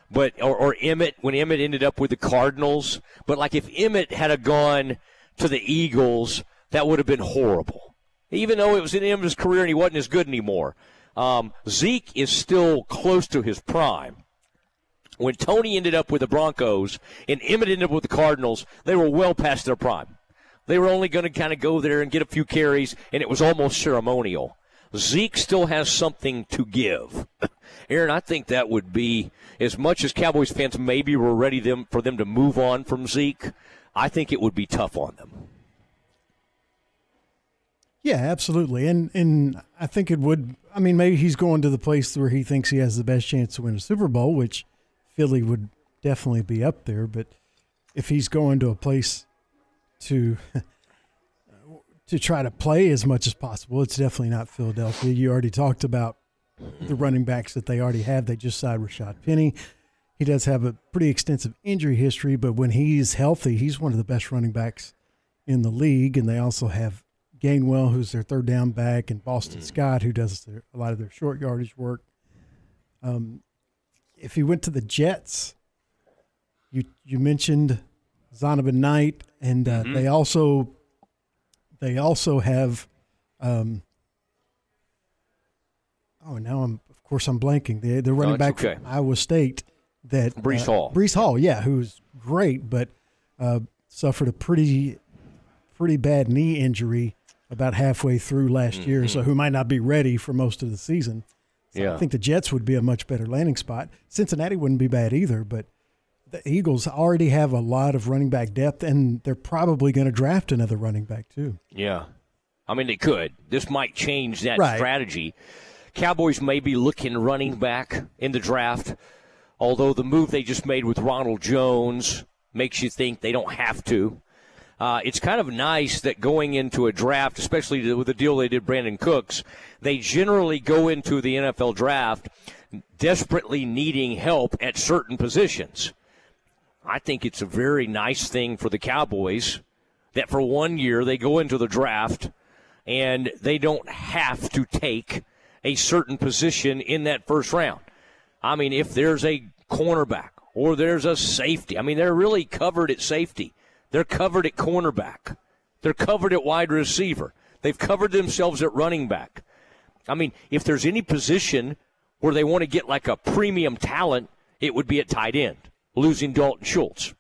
but or, or Emmitt when Emmitt ended up with the Cardinals. But like if Emmitt had gone to the Eagles, that would have been horrible. Even though it was in Emmitt's career and he wasn't as good anymore. Um, Zeke is still close to his prime. When Tony ended up with the Broncos and Emmitt ended up with the Cardinals, they were well past their prime. They were only going to kind of go there and get a few carries, and it was almost ceremonial. Zeke still has something to give. Aaron, I think that would be as much as Cowboys fans maybe were ready them for them to move on from Zeke. I think it would be tough on them. Yeah, absolutely. And and I think it would I mean maybe he's going to the place where he thinks he has the best chance to win a Super Bowl, which Philly would definitely be up there, but if he's going to a place to to try to play as much as possible, it's definitely not Philadelphia. You already talked about the running backs that they already have. They just signed Rashaad Penny. He does have a pretty extensive injury history, but when he's healthy, he's one of the best running backs in the league. And they also have Gainwell, who's their third down back, and Boston Scott, who does their, a lot of their short yardage work. Um, if he went to the Jets, you you mentioned Zonovan Knight, and uh, Mm-hmm. they also they also have. Um, oh, now I'm of course I'm blanking. The the running back okay. from Iowa State that Breece uh, Hall. Breece Hall, yeah, who's great, but uh, suffered a pretty pretty bad knee injury about halfway through last year, so who might not be ready for most of the season. Yeah. I think the Jets would be a much better landing spot. Cincinnati wouldn't be bad either, but the Eagles already have a lot of running back depth, and they're probably going to draft another running back too. Yeah. I mean, they could. This might change that Right. strategy. Cowboys may be looking running back in the draft, although the move they just made with Ronald Jones makes you think they don't have to. Uh, it's kind of nice that going into a draft, especially with the deal they did Brandin Cooks, they generally go into the NFL draft desperately needing help at certain positions. I think it's a very nice thing for the Cowboys that for one year they go into the draft and they don't have to take a certain position in that first round. I mean, if there's a cornerback or there's a safety, I mean, they're really covered at safety. They're covered at cornerback. They're covered at wide receiver. They've covered themselves at running back. I mean, if there's any position where they want to get like a premium talent, it would be at tight end, losing Dalton Schultz.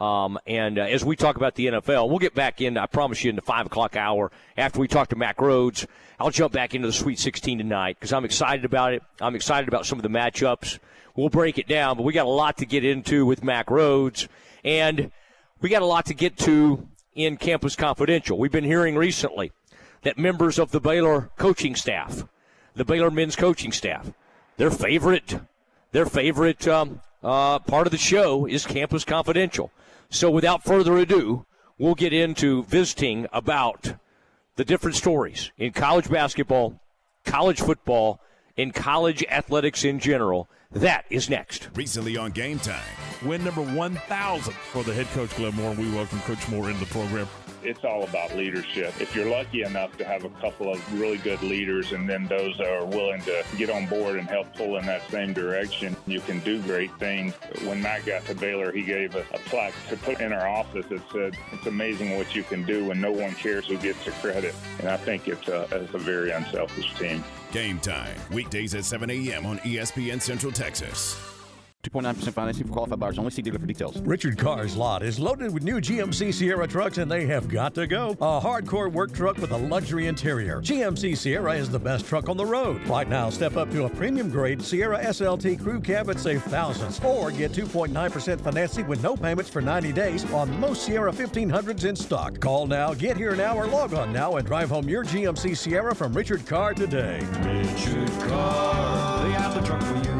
Um, and uh, as we talk about the NFL, we'll get back in, I promise you, in the 5 o'clock hour after we talk to Mack Rhoades. I'll jump back into the Sweet 16 tonight because I'm excited about it. I'm excited about some of the matchups. We'll break it down, but we got a lot to get into with Mack Rhoades. And we got a lot to get to in Campus Confidential. We've been hearing recently that members of the Baylor coaching staff, the Baylor men's coaching staff, their favorite, their favorite um, uh, part of the show is Campus Confidential. So without further ado, we'll get into visiting about the different stories in college basketball, college football, in college athletics in general. That is next. Recently on Game Time. Win number 1,000 for the head coach, Glenn Moore. We welcome Coach Moore into the program. It's all about leadership. If you're lucky enough to have a couple of really good leaders and then those that are willing to get on board and help pull in that same direction, you can do great things. When Matt got to Baylor, he gave a, a plaque to put in our office that said, It's amazing what you can do when no one cares who gets the credit. And I think it's a, it's a very unselfish team. Game Time. Weekdays at 7 a.m. on ESPN Central Texas. 2.9% financing for qualified buyers only. See dealer for details. Richard Carr's lot is loaded with new GMC Sierra trucks and they have got to go. A hardcore work truck with a luxury interior. GMC Sierra is the best truck on the road. Right now, step up to a premium grade Sierra SLT crew cab and save thousands. Or get 2.9% financing with no payments for 90 days on most Sierra 1500s in stock. Call now, get here now, or log on now and drive home your GMC Sierra from Richard Carr today. Richard Carr, they have the truck for you.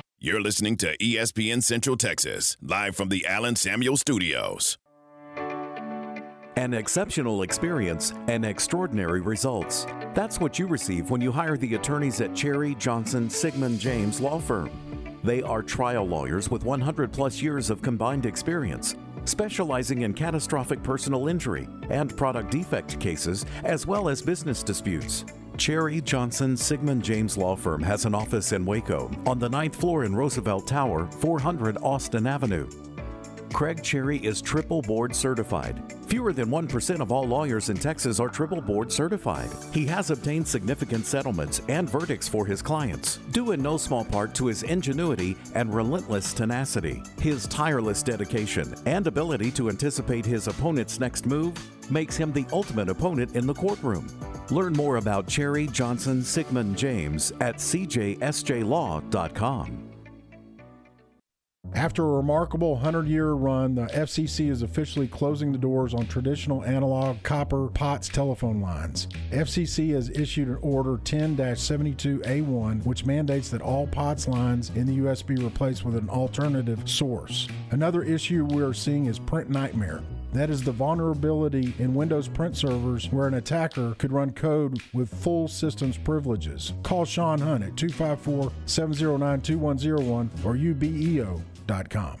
You're listening to ESPN Central Texas, live from the Allen Samuel Studios. An exceptional experience and extraordinary results. That's what you receive when you hire the attorneys at Cherry Johnson Siegmund James Law Firm. They are trial lawyers with 100 plus years of combined experience, specializing in catastrophic personal injury and product defect cases, as well as business disputes. Cherry Johnson Siegmund James Law Firm has an office in Waco on the ninth floor in Roosevelt Tower, 400 Austin Avenue. Craig Cherry is triple board certified. Fewer than 1% of all lawyers in Texas are triple board certified. He has obtained significant settlements and verdicts for his clients, due in no small part to his ingenuity and relentless tenacity. His tireless dedication and ability to anticipate his opponent's next move makes him the ultimate opponent in the courtroom. Learn more about Cherry Johnson Siegmund James at cjsjlaw.com. After a remarkable 100 year run, the FCC is officially closing the doors on traditional analog copper POTS telephone lines. FCC has issued an order 10 72A1, which mandates that all POTS lines in the U.S. be replaced with an alternative source. Another issue we are seeing is Print Nightmare. That is the vulnerability in Windows print servers where an attacker could run code with full systems privileges. Call Shawn Hunt at 254 709 2101 or ubeo.com.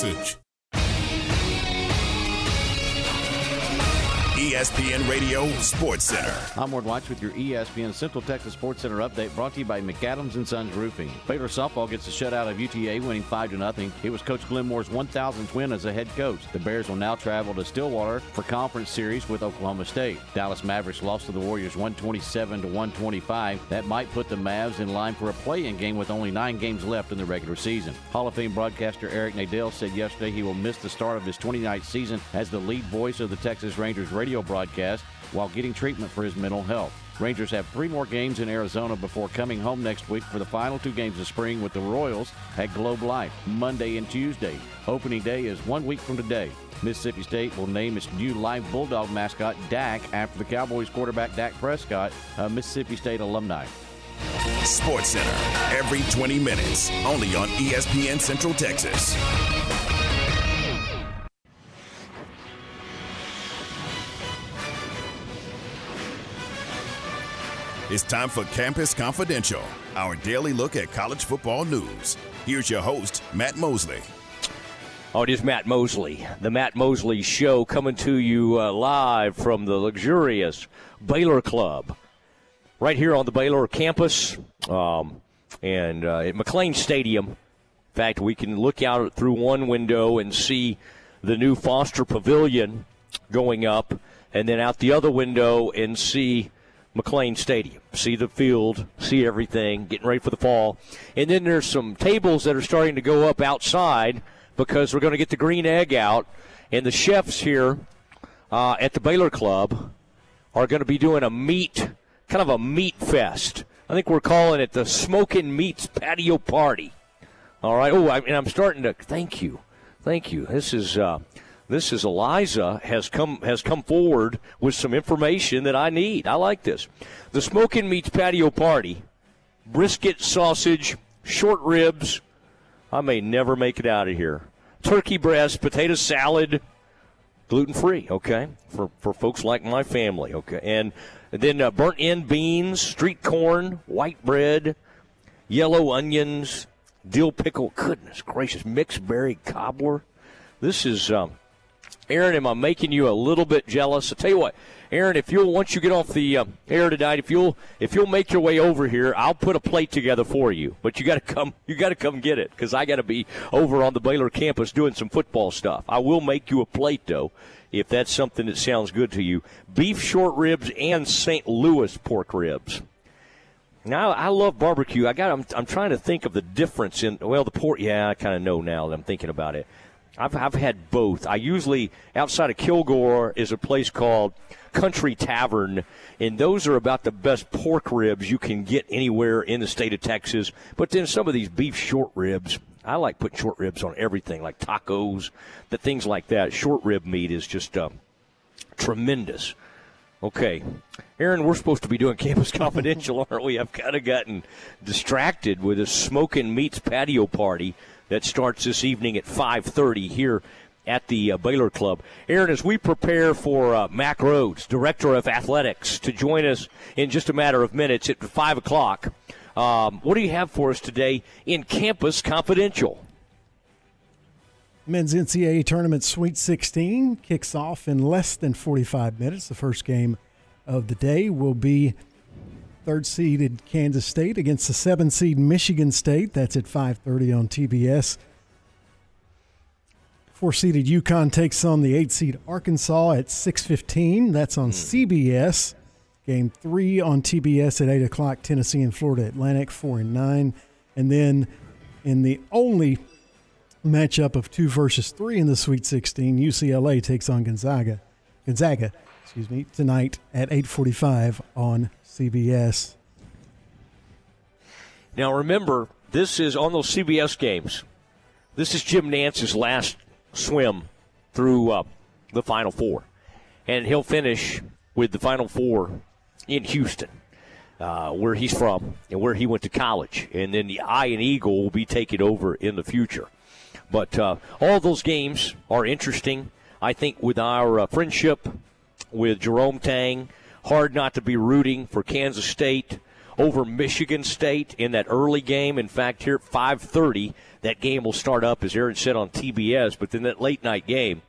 cacete. ESPN Radio Sports Center. I'm Ward Watch with your ESPN Central Texas Sports Center update brought to you by McAdams and Sons Roofing. Baylor softball gets a shutout of UTA, winning 5 to nothing. It was Coach Glenn Moore's 1,000th win as a head coach. The Bears will now travel to Stillwater for conference series with Oklahoma State. Dallas Mavericks lost to the Warriors 127 to 125. That might put the Mavs in line for a play-in game with only nine games left in the regular season. Hall of Fame broadcaster Eric Nadel said yesterday he will miss the start of his 29th season as the lead voice of the Texas Rangers radio broadcast while getting treatment for his mental health. Rangers have three more games in Arizona before coming home next week for the final two games of spring with the Royals at Globe Life, Monday and Tuesday. Opening day is one week from today. Mississippi State will name its new live Bulldog mascot, Dak, after the Cowboys quarterback Dak Prescott, a Mississippi State alumni. Sports Center, every 20 minutes, only on ESPN Central Texas. It's time for Campus Confidential, our daily look at college football news. Here's your host, Matt Mosley. Oh, it is Matt Mosley, the Matt Mosley Show, coming to you uh, live from the luxurious Baylor Club, right here on the Baylor campus, um, and uh, at McLane Stadium In fact, we can look out through one window and see the new Foster Pavilion going up, and then out the other window and see McLane Stadium, see the field, see everything, getting ready for the fall. And then there's some tables that are starting to go up outside because we're going to get the green egg out, and the chefs here uh, at the Baylor Club are going to be doing a meat, kind of a meat fest. I think we're calling it the Smoking Meats Patio Party. All right. Oh, I, and I'm starting to. Thank you, thank you. This is uh, this is Eliza has come has come forward with some information that I need. I like this. The Smoking Meats Patio Party, brisket, sausage, short ribs. I may never make it out of here. Turkey breast, potato salad, gluten free. Okay, for for folks like my family. Okay, and then uh, burnt end beans, street corn, white bread, yellow onions, dill pickle. Goodness gracious, mixed berry cobbler. This is, um, Aaron. Am I making you a little bit jealous? I tell you what, Aaron. If you'll once you get off the uh, air tonight, if you'll if you'll make your way over here, I'll put a plate together for you. But you got to come. You got to come get it because I got to be over on the Baylor campus doing some football stuff. I will make you a plate though if that's something that sounds good to you. Beef short ribs and St. Louis pork ribs. Now I love barbecue. I got. I'm, I'm trying to think of the difference in. Well, the pork. Yeah, I kind of know now that I'm thinking about it. I've I've had both. I usually outside of Kilgore is a place called Country Tavern, and those are about the best pork ribs you can get anywhere in the state of Texas. But then some of these beef short ribs. I like putting short ribs on everything, like tacos, the things like that. Short rib meat is just uh, tremendous. Okay. Aaron, we're supposed to be doing Campus Confidential, aren't we? I've kind of gotten distracted with a smoking meats patio party that starts this evening at 5.30 here at the uh, Baylor Club. Aaron, as we prepare for uh, Mack Rhoades, Director of Athletics, to join us in just a matter of minutes at 5 o'clock, um, what do you have for us today in Campus Confidential? Men's NCAA Tournament Sweet 16 kicks off in less than 45 minutes. The first game of the day will be third seeded Kansas State against the seven seed Michigan State. That's at 5:30 on TBS. Four seeded UConn takes on the eight seed Arkansas at 6:15. That's on hmm. CBS. Game three on TBS at eight o'clock. Tennessee and Florida Atlantic four and nine, and then in the only matchup of two versus three in the Sweet 16, UCLA takes on Gonzaga. Gonzaga, excuse me, tonight at 8:45 on CBS. Now remember, this is on those CBS games. This is Jim Nantz's last swim through uh, the Final Four, and he'll finish with the Final Four in Houston, uh, where he's from and where he went to college. And then the Eye and Eagle will be taken over in the future. But uh, all those games are interesting. I think with our uh, friendship with Jerome Tang, hard not to be rooting for Kansas State over Michigan State in that early game. In fact, here at 5:30, that game will start up as Aaron said on TBS. But then that late night game,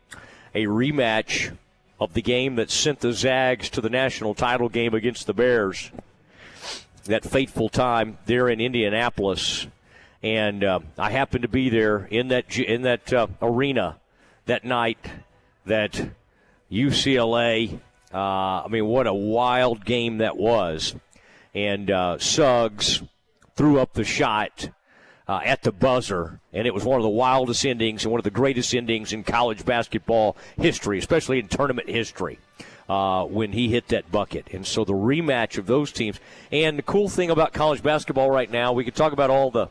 a rematch of the game that sent the Zags to the national title game against the Bears. That fateful time there in Indianapolis, and uh, I happened to be there in that in that uh, arena that night. That UCLA. Uh, I mean, what a wild game that was. And uh, Suggs threw up the shot uh, at the buzzer, and it was one of the wildest endings and one of the greatest endings in college basketball history, especially in tournament history. Uh, when he hit that bucket. And so the rematch of those teams. And the cool thing about college basketball right now, we could talk about all the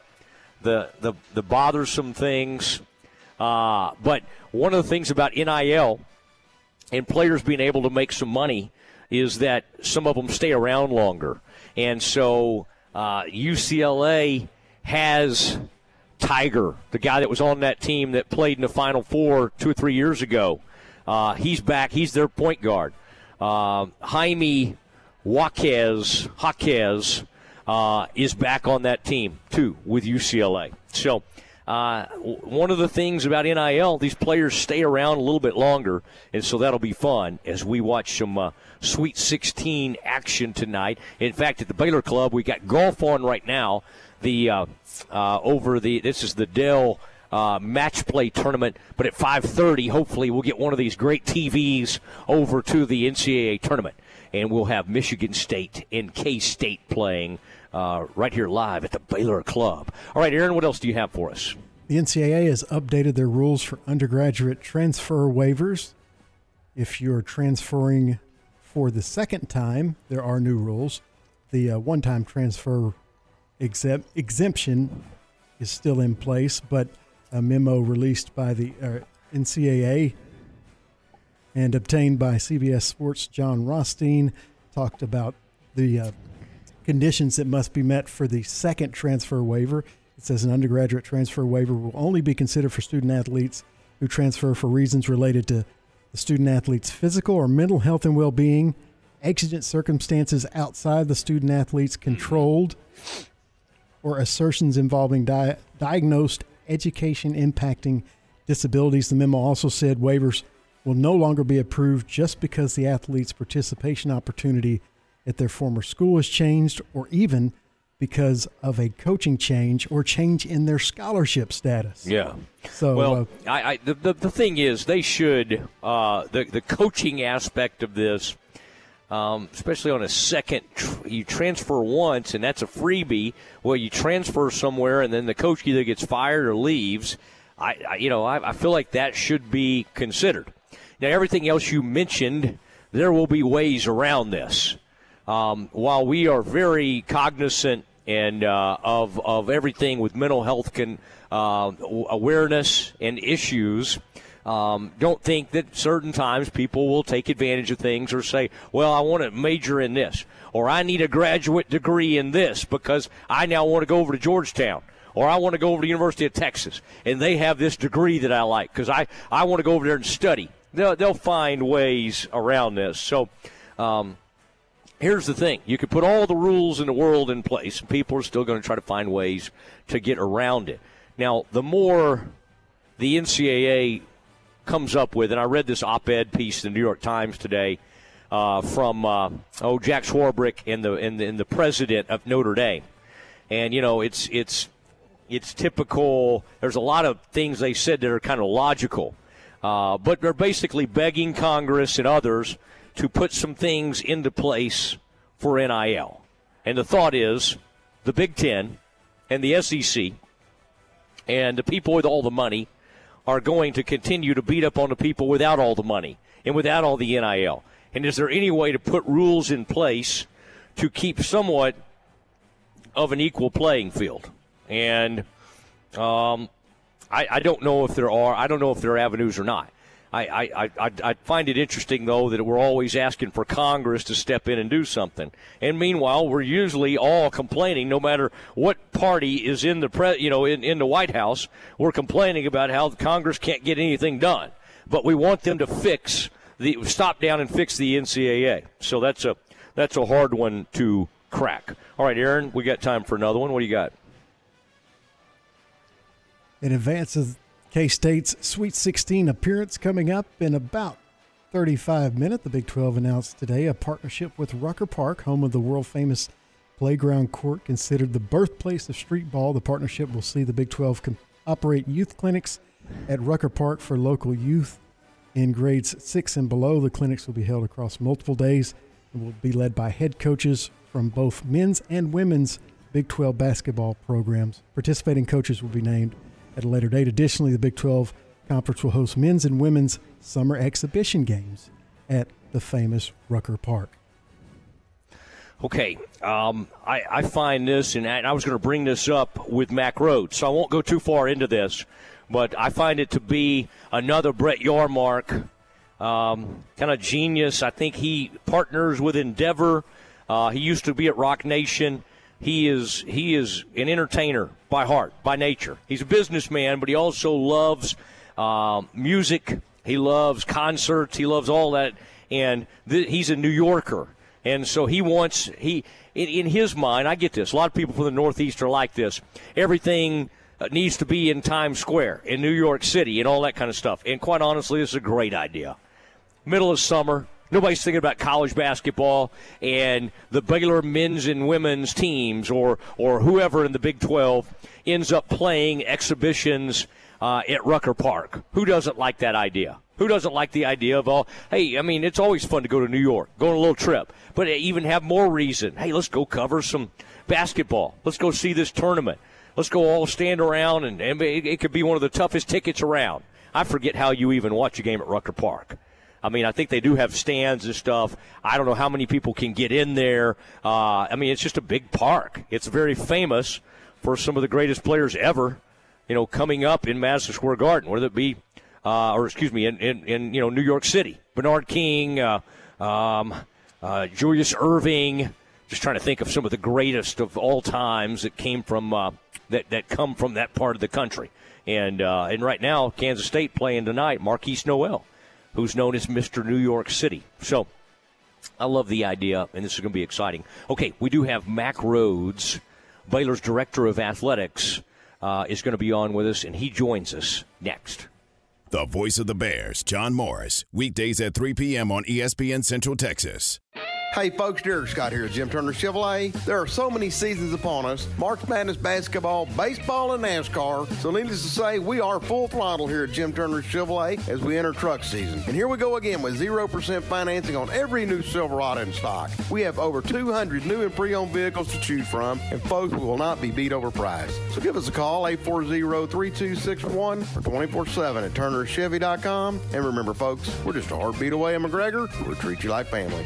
the the, the bothersome things, uh, but one of the things about NIL and players being able to make some money is that some of them stay around longer. And so uh, UCLA has Tyger, the guy that was on that team that played in the Final Four two or three years ago. Uh, he's back. He's their point guard. Uh, Jaime Jaquez uh, is back on that team too with UCLA. So uh, one of the things about NIL, these players stay around a little bit longer, and so that'll be fun as we watch some uh, Sweet 16 action tonight. In fact, at the Baylor Club, we got golf on right now. the uh, uh, over the this is the Dell uh, match play tournament. But at 5:30, hopefully, we'll get one of these great TVs over to the NCAA tournament, and we'll have Michigan State and K State playing uh, right here live at the Baylor Club. All right, Aaron, what else do you have for us? The NCAA has updated their rules for undergraduate transfer waivers. If you're transferring for the second time, there are new rules. The uh, one time transfer exempt, exemption is still in place, but a memo released by the uh, NCAA and obtained by CBS Sports' Jon Rothstein talked about the uh, conditions that must be met for the second transfer waiver. It says an undergraduate transfer waiver will only be considered for student athletes who transfer for reasons related to the student athlete's physical or mental health and well being, exigent circumstances outside the student athlete's controlled, or assertions involving di- diagnosed education impacting disabilities. The memo also said waivers will no longer be approved just because the athlete's participation opportunity at their former school has changed, or even because of a coaching change or change in their scholarship status. Yeah. So, well, uh, I, I the, the the thing is, they should uh, the the coaching aspect of this, um, especially on a second, tr- you transfer once and that's a freebie. Well, you transfer somewhere and then the coach either gets fired or leaves. I, I you know I, I feel like that should be considered. Now, everything else you mentioned, there will be ways around this. Um, while we are very cognizant and uh, of of everything with mental health can uh, awareness and issues. Um, don't think that certain times people will take advantage of things or say, "Well, I want to major in this," or "I need a graduate degree in this because I now want to go over to Georgetown." Or I want to go over to the University of Texas, and they have this degree that I like because I, I want to go over there and study. They'll, they'll find ways around this. So, um, here's the thing. You could put all the rules in the world in place and people are still going to try to find ways to get around it. Now the more the ncaa comes up with and i read this op-ed piece in the new york times today uh, from uh, oh jack swarbrick and the, and the and the president of notre dame. And you know it's it's it's typical. There's a lot of things they said that are kind of logical. Uh, but they're basically begging congress and others to put some things into place for NIL. And the thought is the Big Ten and the SEC and the people with all the money are going to continue to beat up on the people without all the money and without all the NIL. And is there any way to put rules in place to keep somewhat of an equal playing field? And um, I, I don't know if there are. I don't know if there are avenues or not. I, I, I, I find it interesting, though, that we're always asking for Congress to step in and do something. And meanwhile, we're usually all complaining, no matter what party is in the pre, you know in, in the White House, we're complaining about how Congress can't get anything done. But we want them to fix the stop down and fix the NCAA. So that's a that's a hard one to crack. All right, Aaron, we got time for another one. What do you got? In advance of K State's Sweet 16 appearance coming up in about 35 minutes. The Big 12 announced today a partnership with Rucker Park, home of the world famous playground court considered the birthplace of street ball. The partnership will see the Big 12 com- operate youth clinics at Rucker Park for local youth in grades 6 and below. The clinics will be held across multiple days and will be led by head coaches from both men's and women's Big 12 basketball programs. Participating coaches will be named at a later date. Additionally, the Big 12 Conference will host men's and women's summer exhibition games at the famous Rucker Park. Okay, um, I, I, find this, and I was going to bring this up with Mack Rhoades, so I won't go too far into this, but I find it to be another Brett Yormark um, kind of genius. I think he partners with Endeavor. Uh, he used to be at Roc Nation. He is he is an entertainer by heart, by nature. He's a businessman, but he also loves uh, music. He loves concerts. He loves all that, and th- he's a New Yorker, and so he wants he in, in his mind. I get this. A lot of people from the Northeast are like this. Everything uh, needs to be in Times Square in New York City and all that kind of stuff. And quite honestly, this is a great idea. Middle of summer, Nobody's thinking about college basketball and the Baylor men's and women's teams or or whoever in the Big 12 ends up playing exhibitions uh, at Rucker Park. Who doesn't like that idea? Who doesn't like the idea of all? Hey, I mean, it's always fun to go to New York, go on a little trip, but even have more reason. Hey, let's go cover some basketball. Let's go see this tournament. Let's go all stand around, and, and it, it could be one of the toughest tickets around. I forget how you even watch a game at Rucker Park. I mean, I think they do have stands and stuff. I don't know how many people can get in there. Uh, I mean, it's just a big park. It's very famous for some of the greatest players ever, you know, coming up in Madison Square Garden, whether it be, uh, or excuse me, in, in, in, you know New York City, Bernard King, uh, um, uh, Julius Erving. Just trying to think of some of the greatest of all times that came from uh, that that come from that part of the country. And uh, and right now, Kansas State playing tonight, Markquis Nowell who's known as Mr. New York City. So I love the idea, and this is going to be exciting. Okay, we do have Mack Rhoades, Baylor's Director of Athletics, uh, is going to be on with us, and he joins us next. The voice of the Bears, John Morris, weekdays at 3 p.m. on ESPN Central Texas. Hey folks, Derek Scott here at Jim Turner Chevrolet. There are so many seasons upon us March Madness basketball, baseball, and NASCAR. So, needless to say, we are full throttle here at Jim Turner Chevrolet as we enter truck season. And here we go again with 0% financing on every new Silverado in stock. We have over 200 new and pre owned vehicles to choose from, and folks, we will not be beat over price. So, give us a call 840 3261 or 24 7 at turnerchevy.com. And remember, folks, we're just a heartbeat away in McGregor. We'll treat you like family.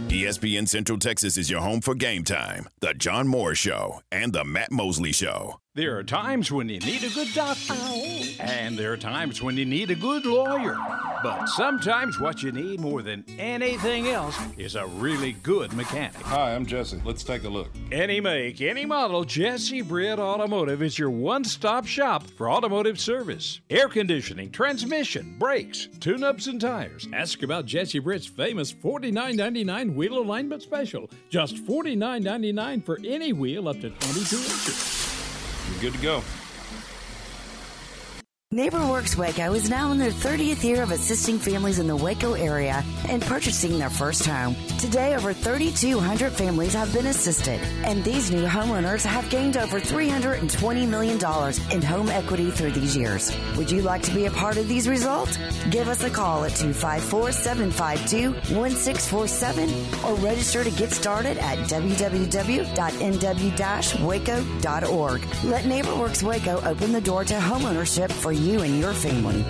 ESPN Central Texas is your home for game time, The John Moore Show, and The Matt Mosley Show. There are times when you need a good doctor, and there are times when you need a good lawyer. But sometimes what you need more than anything else is a really good mechanic. Hi, I'm Jesse. Let's take a look. Any make, any model, Jesse Britt Automotive is your one stop shop for automotive service. Air conditioning, transmission, brakes, tune ups, and tires. Ask about Jesse Britt's famous $49.99 wheel alignment special. Just $49.99 for any wheel up to 22 inches. Good to go. NeighborWorks Waco is now in their 30th year of assisting families in the Waco area and purchasing their first home. Today, over 3,200 families have been assisted, and these new homeowners have gained over $320 million in home equity through these years. Would you like to be a part of these results? Give us a call at 254 752 1647 or register to get started at www.nw-waco.org. Let NeighborWorks Waco open the door to homeownership for you and your family.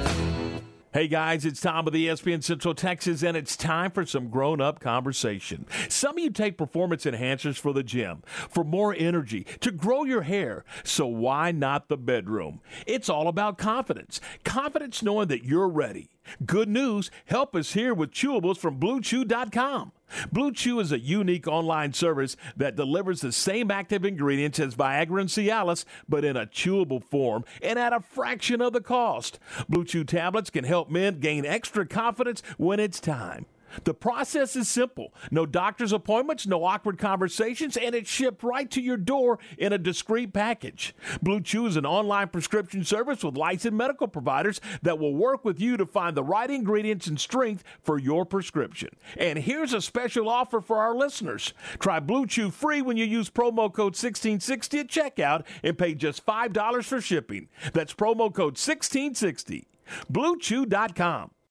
Hey guys, it's Tom of with ESPN Central Texas, and it's time for some grown up conversation. Some of you take performance enhancers for the gym, for more energy, to grow your hair. So why not the bedroom? It's all about confidence. Confidence knowing that you're ready. Good news, help us here with chewables from BlueChew.com. Blue Chew is a unique online service that delivers the same active ingredients as Viagra and Cialis, but in a chewable form and at a fraction of the cost. Blue Chew tablets can help men gain extra confidence when it's time. The process is simple no doctor's appointments, no awkward conversations, and it's shipped right to your door in a discreet package. Blue Chew is an online prescription service with licensed medical providers that will work with you to find the right ingredients and strength for your prescription. And here's a special offer for our listeners try Blue Chew free when you use promo code 1660 at checkout and pay just $5 for shipping. That's promo code 1660. BlueChew.com.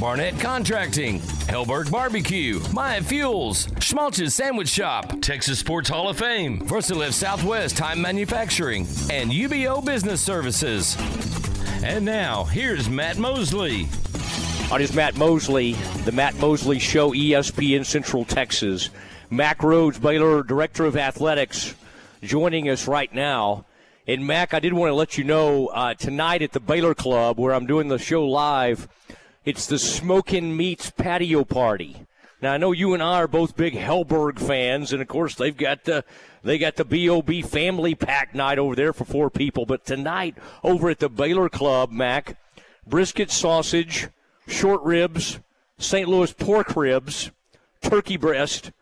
Barnett Contracting, Helberg Barbecue, Maya Fuels, Schmaltz's Sandwich Shop, Texas Sports Hall of Fame, VersaLift Southwest Time Manufacturing, and Ubeo Business Services. And now, here's Matt Mosley. On his Matt Mosley, the Matt Mosley Show, ESPN Central Texas. Mack Rhoades, Baylor Director of Athletics, joining us right now. And Mack, I did want to let you know uh, tonight at the Baylor Club, where I'm doing the show live, it's the Smokin' Meats Patio Party. Now I know you and I are both big Helberg fans, and of course they've got the they got the BOB Family Pack night over there for four people. But tonight over at the Baylor Club, Mack, brisket sausage, short ribs, St. Louis pork ribs, turkey breast,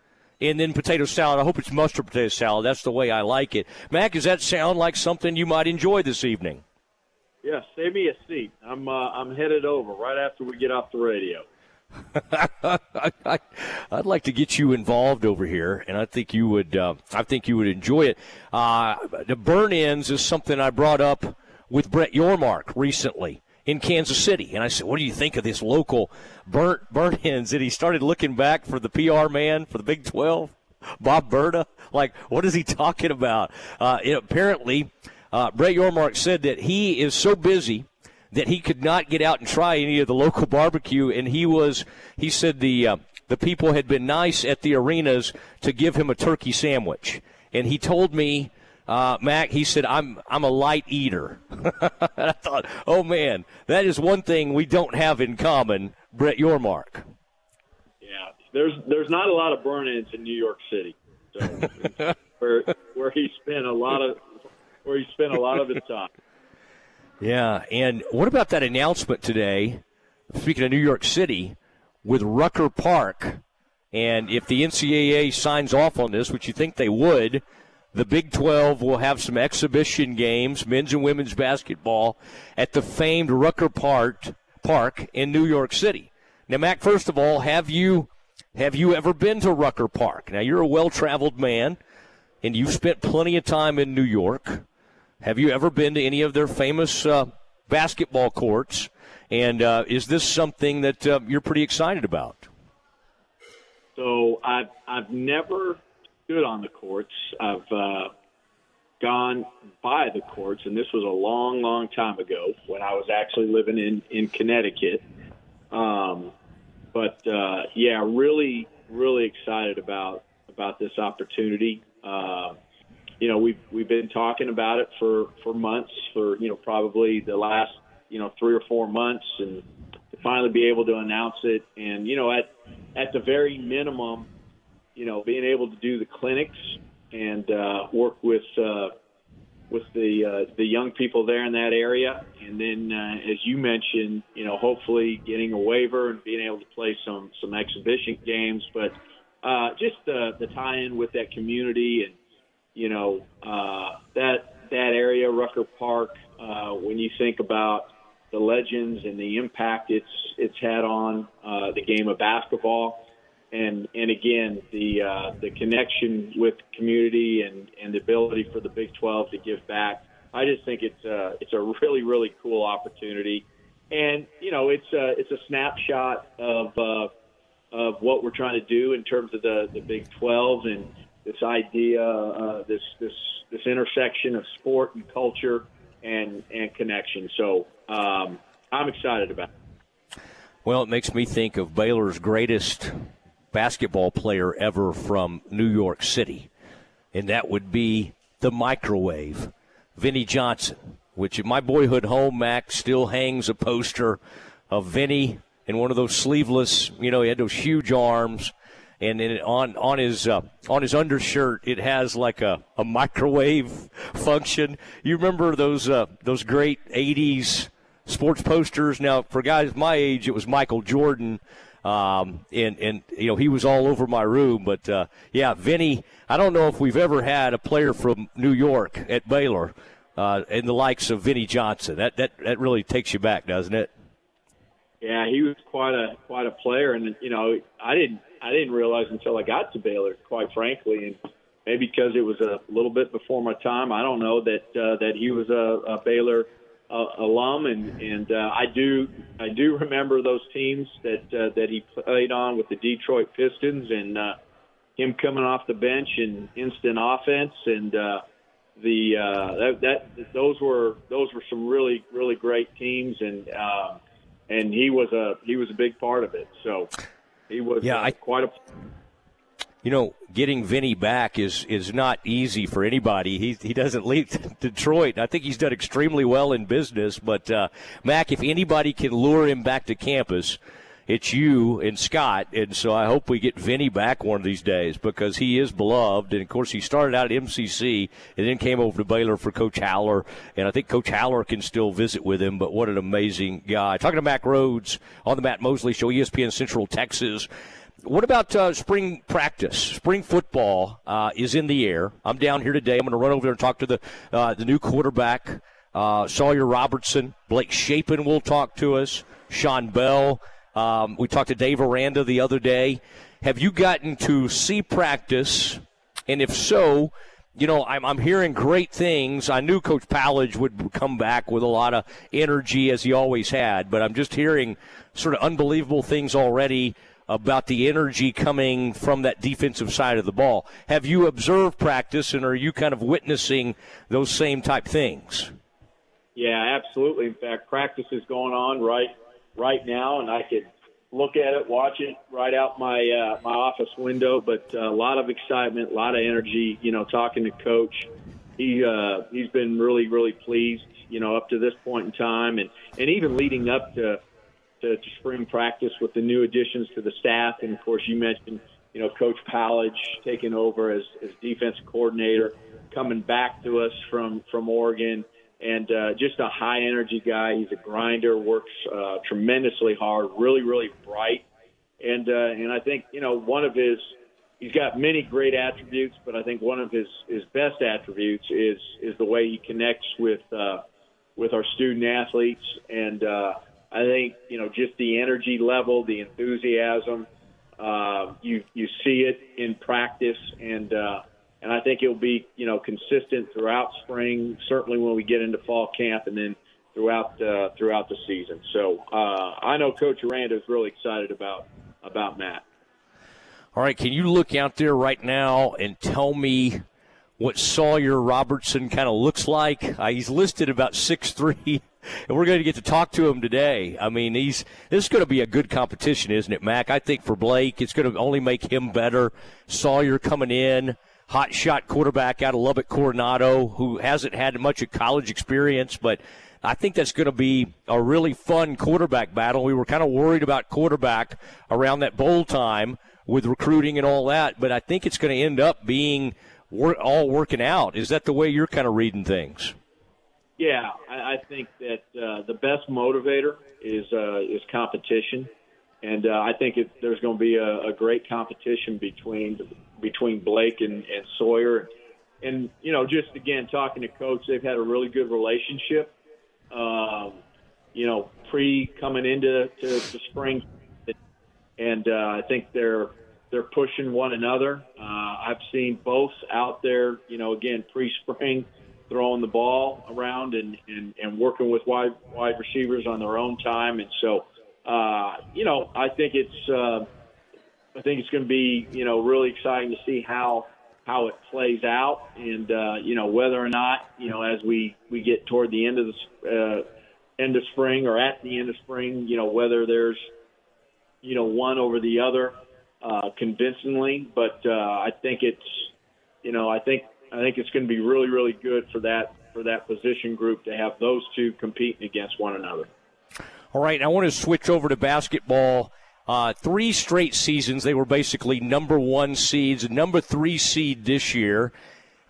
and then potato salad. I hope it's mustard potato salad. That's the way I like it. Mack, does that sound like something you might enjoy this evening? Yeah, save me a seat. I'm uh, I'm headed over right after we get off the radio. I'd like to get you involved over here, and I think you would. Uh, I think you would enjoy it. Uh, the burnt ends is something I brought up with Brett Yormark recently in Kansas City, and I said, "What do you think of this local burnt burn ins?" And he started looking back for the PR man for the Big Twelve, Bob Burda. Like, what is he talking about? Uh, it, apparently, uh, Brett Yormark said that he is so busy that he could not get out and try any of the local barbecue, and he was he said the uh, the people had been nice at the arenas to give him a turkey sandwich, and he told me. Uh, Mack, he said, "I'm I'm a light eater." I thought, "Oh man, that is one thing we don't have in common." Brett Yormark. Yeah, there's there's not a lot of burnt ends in New York City, so where where he spent a lot of where he spent a lot of his time. Yeah, and what about that announcement today? Speaking of New York City, with Rucker Park, and if the NCAA signs off on this, which you think they would, the Big 12 will have some exhibition games, men's and women's basketball, at the famed Rucker Park, Park in New York City. Now, Mack, first of all, have you have you ever been to Rucker Park? Now, you're a well-traveled man, and you've spent plenty of time in New York. Have you ever been to any of their famous uh, basketball courts? And uh, is this something that uh, you're pretty excited about? So I've I've never stood on the courts. I've uh, gone by the courts, and this was a long, long time ago when I was actually living in in Connecticut. Um, but uh, yeah, really, really excited about about this opportunity. Uh, you know, we've we've been talking about it for for months, for you know probably the last you know three or four months, and to finally be able to announce it, and you know at at the very minimum, you know, being able to do the clinics and uh, work with uh, with the uh, the young people there in that area, and then uh, as you mentioned, you know, hopefully getting a waiver and being able to play some some exhibition games, but uh, just the the tie-in with that community and you know uh, that that area, Rucker Park. Uh, when you think about the legends and the impact it's it's had on uh, the game of basketball, and and again the uh, the connection with community and and the ability for the Big 12 to give back. I just think it's a it's a really really cool opportunity, and you know it's a it's a snapshot of uh, of what we're trying to do in terms of the the Big 12 and this idea uh, this this this intersection of sport and culture and and connection. So um, I'm excited about it. Well, it makes me think of Baylor's greatest basketball player ever from New York City, and that would be the microwave, Vinnie Johnson. Which in my boyhood home, Mack still hangs a poster of Vinnie in one of those sleeveless. You know, he had those huge arms and then on on his uh, on his undershirt it has like a, a microwave function. You remember those uh, those great '80s sports posters? Now, for guys my age, it was Michael Jordan. Um, and and you know he was all over my room, but uh, yeah, Vinny. I don't know if we've ever had a player from New York at Baylor, uh, in the likes of Vinnie Johnson. That that that really takes you back, doesn't it? Yeah, he was quite a quite a player, and you know, I didn't I didn't realize until I got to Baylor, quite frankly, and maybe because it was a little bit before my time. I don't know that uh, that he was a, a Baylor uh, alum, and and uh, I do I do remember those teams that uh, that he played on with the Detroit Pistons, and uh, him coming off the bench and instant offense, and uh, the uh, that, that those were those were some really really great teams, and uh, and he was a he was a big part of it. So he was yeah, uh, I, quite a you know, getting Vinny back is is not easy for anybody. He he doesn't leave Detroit. I think he's done extremely well in business. But uh, Mack, if anybody can lure him back to campus, it's you and Scott. And so I hope we get Vinny back one of these days because he is beloved. And of course, he started out at MCC and then came over to Baylor for Coach Haller. And I think Coach Haller can still visit with him. But what an amazing guy! Talking to Mack Rhoades on the Matt Mosley Show, ESPN Central Texas. What about uh, spring practice? Spring football uh, is in the air. I'm down here today. I'm going to run over there and talk to the uh, the new quarterback, uh, Sawyer Robertson. Blake Shapen will talk to us. Sean Bell. Um, we talked to Dave Aranda the other day. Have you gotten to see practice? And if so, you know, I'm, I'm hearing great things. I knew Coach Powledge would come back with a lot of energy as he always had, but I'm just hearing sort of unbelievable things already about the energy coming from that defensive side of the ball. Have you observed practice and are you kind of witnessing those same type things? Yeah, absolutely. In fact, practice is going on right right now, and I could look at it, watch it right out my uh, my office window. But uh, a lot of excitement, a lot of energy. You know, talking to coach, he uh, he's been really really pleased. You know, up to this point in time, and and even leading up to to, to spring practice with the new additions to the staff. And of course, you mentioned, you know, Coach Powledge taking over as, as defense coordinator, coming back to us from from Oregon, and uh, just a high energy guy. He's a grinder, works uh, tremendously hard, really really bright, and uh, and I think you know one of his. He's got many great attributes, but I think one of his, his best attributes is is the way he connects with uh, with our student athletes, and uh, I think you know just the energy level, the enthusiasm. Uh, you you see it in practice, and uh, and I think it'll be you know consistent throughout spring. Certainly when we get into fall camp, and then throughout uh, throughout the season. So uh, I know Coach Aranda is really excited about about Matt. All right, can you look out there right now and tell me what Sawyer Robertson kind of looks like? Uh, he's listed about six three and we're going to get to talk to him today. I mean, he's this is going to be a good competition, isn't it, Mack? I think for Blake, it's going to only make him better. Sawyer coming in, hot shot quarterback out of Lubbock Coronado, who hasn't had much of college experience, but I think that's going to be a really fun quarterback battle. We were kind of worried about quarterback around that bowl time with recruiting and all that, but I think it's going to end up being all working out. Is that the way you're kind of reading things? Yeah, I, I think that uh, the best motivator is uh, is competition, and uh, I think it, there's going to be a, a great competition between between Blake and, and Sawyer, and you know, just again talking to coach, they've had a really good relationship. Um, you know, pre coming into to, to spring, and uh, I think they're they're pushing one another. Uh, I've seen both out there. You know, again pre-spring throwing the ball around and, and, and working with wide wide receivers on their own time. And so, uh, you know, I think it's uh, I think it's going to be you know really exciting to see how how it plays out, and uh, you know whether or not you know as we we get toward the end of the uh, end of spring or at the end of spring, you know whether there's you know one over the other uh, convincingly, but uh, I think it's you know I think I think it's going to be really, really good for that for that position group to have those two competing against one another. All right, I want to switch over to basketball. Uh, three straight seasons, they were basically number one seeds, number three seed this year.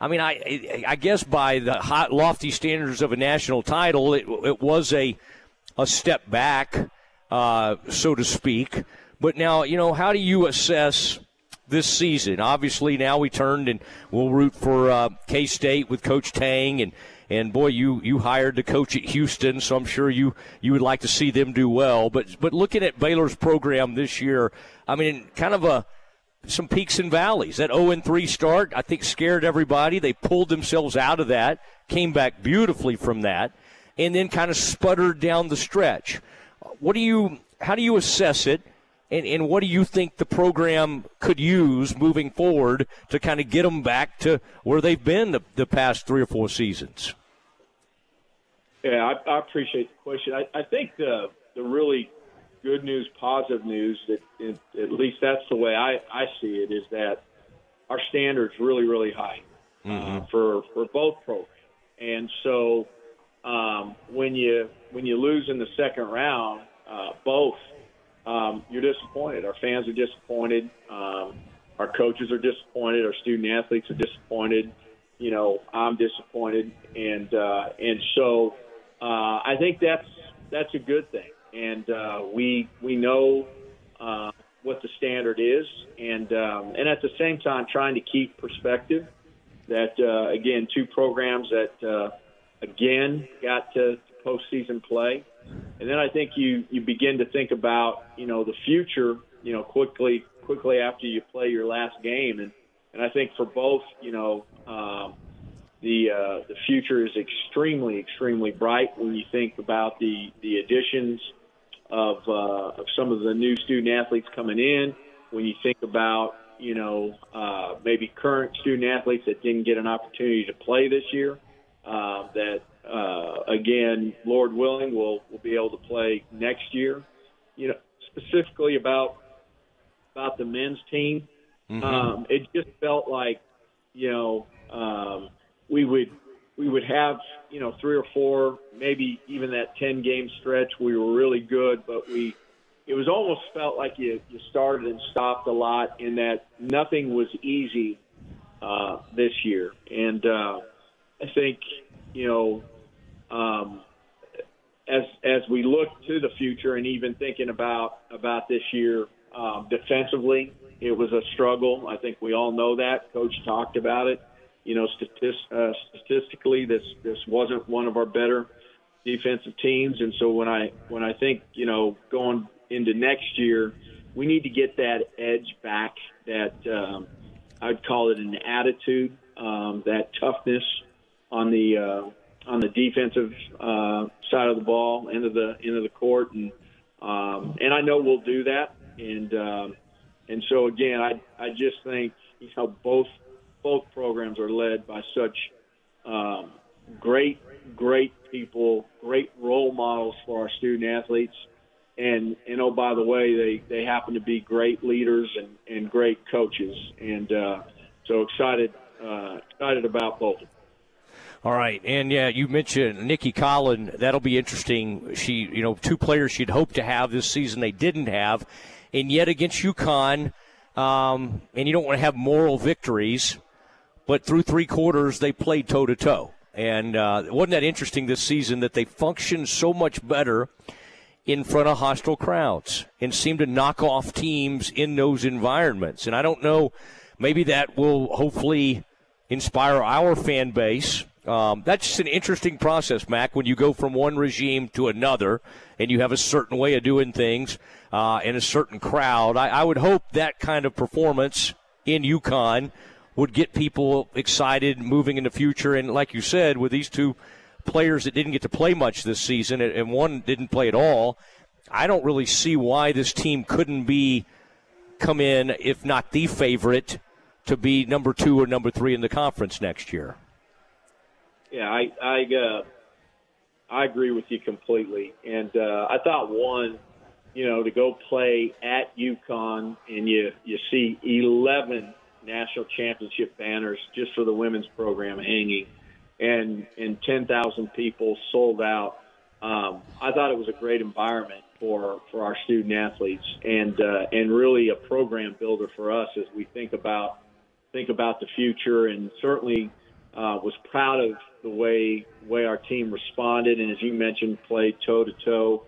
I mean, I I guess by the hot, lofty standards of a national title, it, it was a a step back, uh, so to speak. But now, you know, how do you assess this season? Obviously, now we turned and we'll root for uh, K State with Coach Tang and. And boy, you, you hired the coach at Houston, so I'm sure you, you would like to see them do well. But but looking at Baylor's program this year, I mean, kind of a some peaks and valleys. That 0 3 start, I think, scared everybody. They pulled themselves out of that, came back beautifully from that, and then kind of sputtered down the stretch. What do you? How do you assess it? And, and what do you think the program could use moving forward to kind of get them back to where they've been the, the past three or four seasons? Yeah, I, I appreciate the question. I, I think the the really good news, positive news that it, at least that's the way I, I see it is that our standards really really high mm-hmm. uh, for for both programs, and so um, when you when you lose in the second round, uh, both um, you're disappointed. Our fans are disappointed. Um, our coaches are disappointed. Our student athletes are disappointed. You know, I'm disappointed, and uh, and so uh, I think that's that's a good thing. And uh, we we know uh, what the standard is, and um, and at the same time trying to keep perspective. That uh, again, two programs that uh, again got to, postseason play, and then I think you you begin to think about you know the future. You know, quickly quickly after you play your last game, and and I think for both, you know. Um, the uh, the future is extremely extremely bright when you think about the the additions of uh, of some of the new student athletes coming in. When you think about you know uh, maybe current student athletes that didn't get an opportunity to play this year, uh, that uh, again, Lord willing, will will be able to play next year. You know, specifically about about the men's team, Mm-hmm. um, it just felt like you know um, we would we would have you know three or four, maybe even that ten game stretch. We were really good, but we it was almost felt like you you started and stopped a lot, in that nothing was easy uh, this year. And uh, I think you know um, as as we look to the future, and even thinking about about this year um, defensively, it was a struggle. I think we all know that. Coach talked about it you know, uh, statistically, this this wasn't one of our better defensive teams, and so when I when I think you know going into next year, we need to get that edge back. That um, I'd call it an attitude, um, that toughness on the uh, on the defensive uh, side of the ball, end of the end of the court, and um, and I know we'll do that, and um, and so again, I I just think you know both both programs are led by such um, great, great people, great role models for our student athletes. And, and oh, by the way, they, they happen to be great leaders and, and great coaches. And uh, so excited, uh, excited about both. All right, and yeah, you mentioned Nicki Collen. That'll be interesting. She, you know, two players she'd hoped to have this season they didn't have, and yet against UConn, um, and you don't want to have moral victories, but through three quarters they played toe to toe. And uh, wasn't that interesting this season that they functioned so much better in front of hostile crowds and seemed to knock off teams in those environments? And I don't know, maybe that will hopefully inspire our fan base. Um, that's just an interesting process, Mack, when you go from one regime to another and you have a certain way of doing things uh, a certain crowd. I, I would hope that kind of performance in UConn would get people excited moving in the future. And like you said, with these two players that didn't get to play much this season and one didn't play at all, I don't really see why this team couldn't be come in, if not the favorite, to be number two or number three in the conference next year. Yeah, I I uh, I agree with you completely, and uh, I thought one, you know, to go play at UConn and you you see eleven national championship banners just for the women's program hanging, and and ten thousand people sold out. Um, I thought it was a great environment for for our student athletes, and uh, and really a program builder for us as we think about think about the future, and certainly uh, was proud of the way way our team responded, and as you mentioned, played toe to toe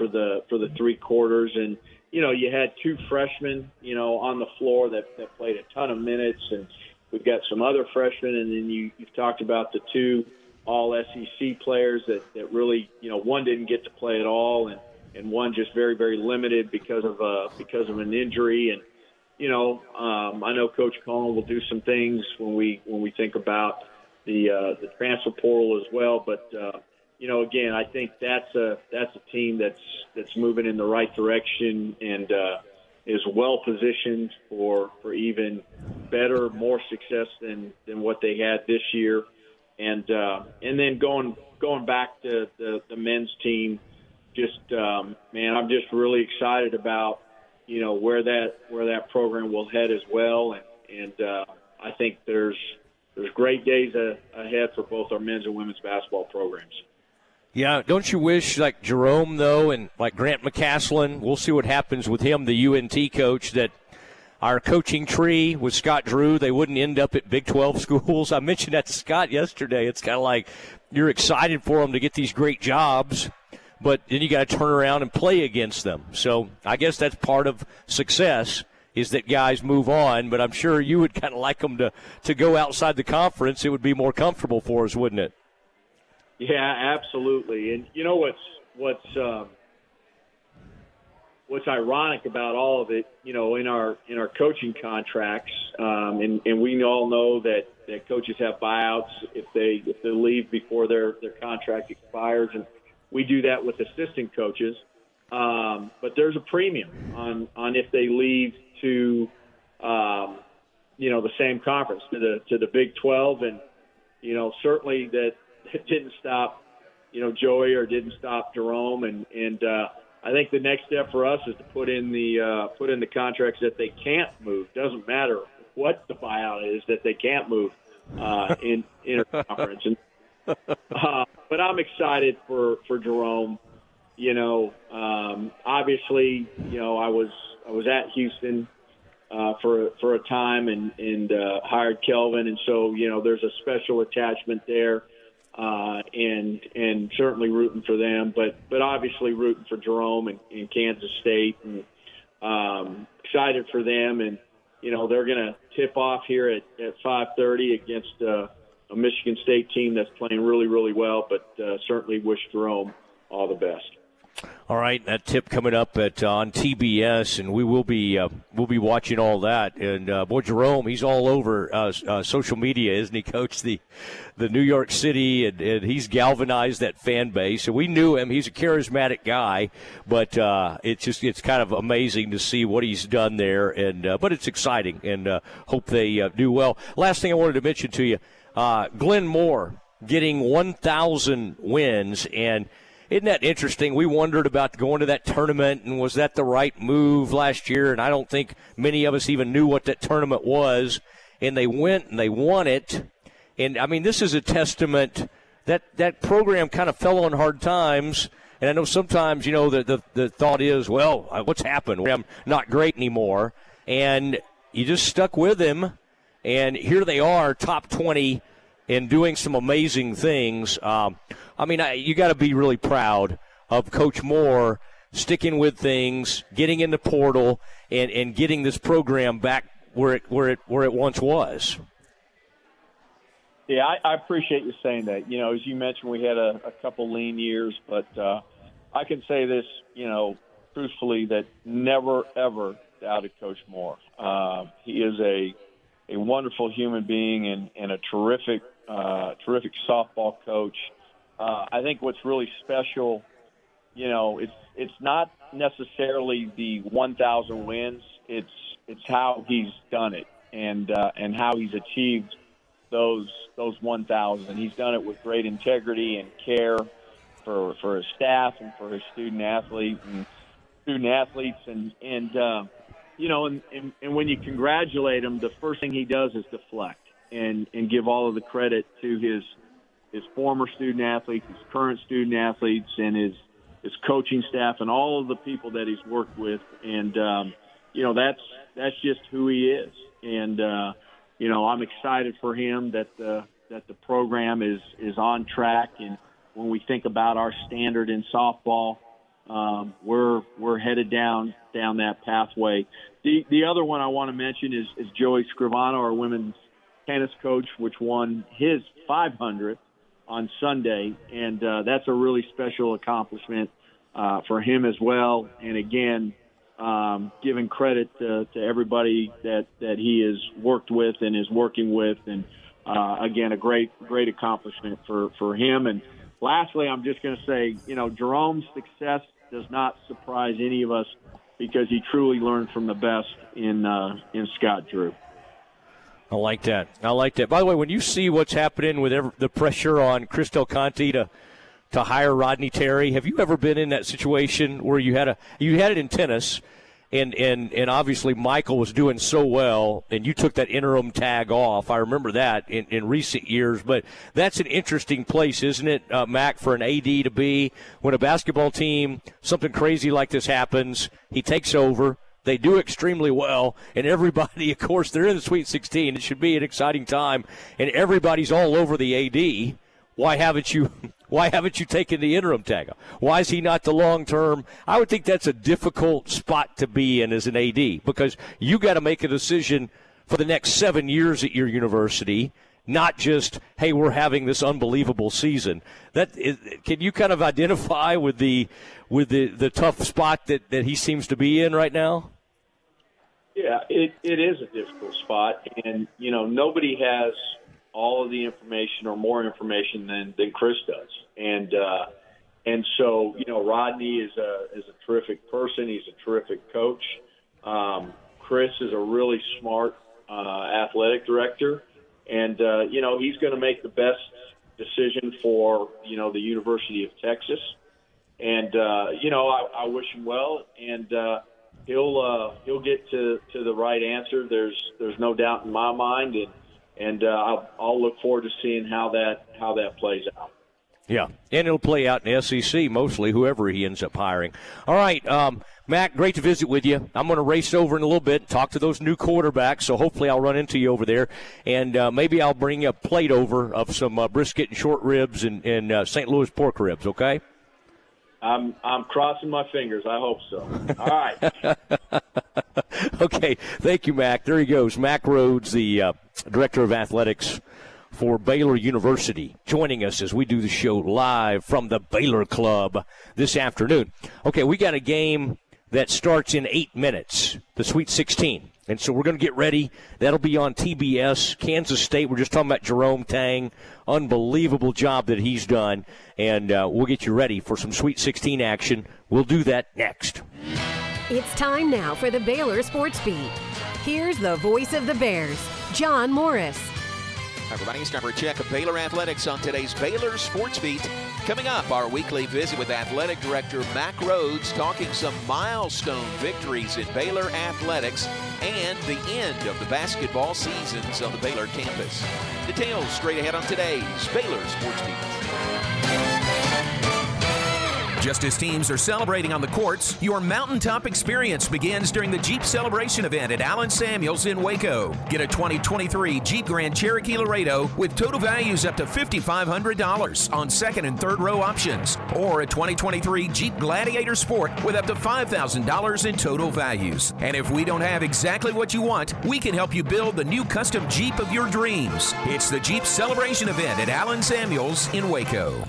for the for the three quarters, and you know, you had two freshmen, you know, on the floor that, that played a ton of minutes, and we've got some other freshmen, and then you, you've talked about the two all SEC players that, that really, you know, one didn't get to play at all, and, and one just very, very limited because of uh, because of an injury. And you know, um, I know Coach Collen will do some things when we when we think about the uh, the transfer portal as well. But uh, you know, again, I think that's a that's a team that's that's moving in the right direction and uh, is well positioned for for even better, more success than than what they had this year. And uh, and then going going back to the, the men's team, just um, man, I'm just really excited about you know where that where that program will head as well. And and uh, I think there's there's great days ahead for both our men's and women's basketball programs. Yeah, don't you wish like Jerome though, and like Grant McCasland? We'll see what happens with him, the UNT coach. That our coaching tree with Scott Drew, they wouldn't end up at Big 12 schools. I mentioned that to Scott yesterday. It's kind of like you're excited for them to get these great jobs, but then you got to turn around and play against them. So I guess that's part of success is that guys move on. But I'm sure you would kind of like them to to go outside the conference. It would be more comfortable for us, wouldn't it? Yeah, absolutely. And you know what's what's um, what's ironic about all of it, you know, in our in our coaching contracts, um, and and we all know that that coaches have buyouts if they if they leave before their their contract expires, and we do that with assistant coaches. Um, but there's a premium on on if they leave to, um, you know, the same conference to the to the Big 12, and you know certainly that didn't stop, you know, Joey or didn't stop Jerome, and and uh, I think the next step for us is to put in the uh, put in the contracts that they can't move. Doesn't matter what the buyout is that they can't move uh, in interconference. And uh, but I'm excited for for Jerome you know, um, obviously, you know, I was I was at Houston uh, for for a time and and uh, hired Kelvin, and so you know, there's a special attachment there, uh, and and certainly rooting for them, but but obviously rooting for Jerome and, and Kansas State, and um, excited for them, and you know, they're going to tip off here at at 5:30 against uh, a Michigan State team that's playing really really well, but uh, certainly wish Jerome all the best. All right, that tip coming up at uh, on TBS, and we will be uh, we'll be watching all that. And uh, boy, Jerome, he's all over uh, uh, social media, isn't he, Coach? The the New York City, and, and, he's galvanized that fan base. And we knew him; he's a charismatic guy. But uh, it's just it's kind of amazing to see what he's done there. And but it's exciting, and hope they do well. Last thing I wanted to mention to you, Glenn Moore getting 1,000 wins and isn't that interesting? We wondered about going to that tournament and was that the right move last year? And I don't think many of us even knew what that tournament was. And they went and they won it. And I mean, this is a testament that that program kind of fell on hard times. And I know sometimes, you know, the, the, the thought is, well, uh, what's happened? I'm not great anymore. And you just stuck with him. And here they are, top 20 and doing some amazing things. Um, I mean, I, you got to be really proud of Coach Moore sticking with things, getting in the portal, and, and getting this program back where it where it where it once was. Yeah, I, I appreciate you saying that. You know, as you mentioned, we had a, a couple lean years, but uh, I can say this, you know, truthfully, that never ever doubted Coach Moore. Uh, he is a a wonderful human being and, and a terrific uh, terrific softball coach. Uh, I think what's really special, you know, it's it's not necessarily the 1,000 wins. It's it's how he's done it and uh, and how he's achieved those those 1,000. He's done it with great integrity and care for for his staff and for his student athletes and student athletes and and uh, you know and, and and when you congratulate him, the first thing he does is deflect and and give all of the credit to his his former student athletes, his current student athletes, and his his coaching staff, and all of the people that he's worked with. And um, you know that's that's just who he is. And uh, you know I'm excited for him that the that the program is is on track. And when we think about our standard in softball, um, we're we're headed down down that pathway. The the other one I want to mention is, is Joey Scrivano, our women's tennis coach, which won his 500 on Sunday, and uh, that's a really special accomplishment uh, for him as well. And again, um, giving credit to, to everybody that that he has worked with and is working with, and uh, again, a great great accomplishment for for him. And lastly, I'm just going to say, you know, Jerome's success does not surprise any of us because he truly learned from the best in uh, in Scott Drew. I like that. I like that. By the way, when you see what's happening with the pressure on Chris Del Conte to to hire Rodney Terry, have you ever been in that situation where you had a you had it in tennis? and and and obviously Michael was doing so well, and you took that interim tag off. I remember that in, in recent years, but that's an interesting place, isn't it, uh, Mack, for an AD to be when a basketball team something crazy like this happens, he takes over. They do extremely well, and everybody, of course, they're in the Sweet 16. It should be an exciting time, and everybody's all over the AD. Why haven't you why haven't you taken the interim tag? Why is he not the long term? I would think that's a difficult spot to be in as an AD because you got to make a decision for the next seven years at your university, not just hey we're having this unbelievable season. That is, can you kind of identify with the with the, the tough spot that, that he seems to be in right now? Yeah, it, it is a difficult spot, and you know nobody has all of the information or more information than than Chris does, and uh, and so you know Rodney is a is a terrific person. He's a terrific coach. Um, Chris is a really smart uh, athletic director, and uh, you know he's going to make the best decision for you know the University of Texas. And uh, you know I, I wish him well, and uh, he'll uh, he'll get to, to the right answer. There's there's no doubt in my mind, and and uh, I'll, I'll look forward to seeing how that how that plays out. Yeah, and it'll play out in SEC mostly, whoever he ends up hiring. All right, um, Matt, great to visit with you. I'm going to race over in a little bit, talk to those new quarterbacks. So hopefully I'll run into you over there, and uh, maybe I'll bring a plate over of some uh, brisket and short ribs and, and uh, St. Louis pork ribs. Okay. I'm I'm crossing my fingers. I hope so. All right. okay. Thank you, Mack. There he goes. Mack Rhoades, the uh, director of athletics for Baylor University, joining us as we do the show live from the Baylor Club this afternoon. Okay, we got a game that starts in eight minutes, the Sweet 16. And so we're going to get ready. That'll be on TBS. Kansas State, we're just talking about Jerome Tang. Unbelievable job that he's done. And uh, we'll get you ready for some Sweet 16 action. We'll do that next. It's time now for the Baylor Sports Beat. Here's the voice of the Bears, John Morris. Everybody. It's a check of Baylor Athletics on today's Baylor Sports Beat. Coming up, our weekly visit with Athletic Director Mack Rhoades talking some milestone victories in Baylor Athletics and the end of the basketball seasons on the Baylor campus. Details straight ahead on today's Baylor Sports Beat. Just as teams are celebrating on the courts, your mountaintop experience begins during the Jeep Celebration event at Allen Samuels in Waco. Get a 2023 Jeep Grand Cherokee Laredo with total values up to $5,500 on second and third row options, or a 2023 Jeep Gladiator Sport with up to $5,000 in total values. And if we don't have exactly what you want, we can help you build the new custom Jeep of your dreams. It's the Jeep Celebration event at Allen Samuels in Waco.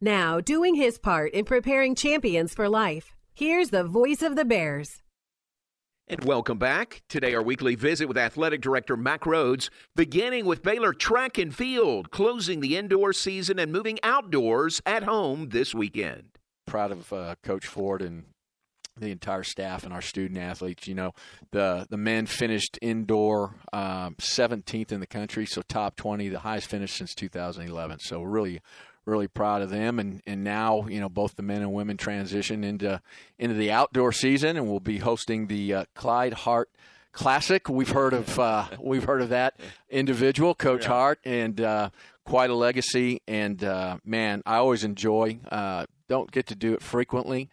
Now, doing his part in preparing champions for life, here's the voice of the Bears. And welcome back. Today, our weekly visit with Athletic Director Mack Rhoades, beginning with Baylor Track and Field, closing the indoor season and moving outdoors at home this weekend. Proud of uh, Coach Ford and the entire staff and our student athletes. You know, the the men finished indoor um, 17th in the country, so top 20, the highest finish since 2011. So really, really proud of them. And, and now, you know, both the men and women transition into into the outdoor season, and we'll be hosting the uh, Clyde Hart Classic. We've heard of uh, we've heard of that individual, Coach yeah. Hart, and uh, quite a legacy. And uh, man, I always enjoy. Uh, don't get to do it frequently,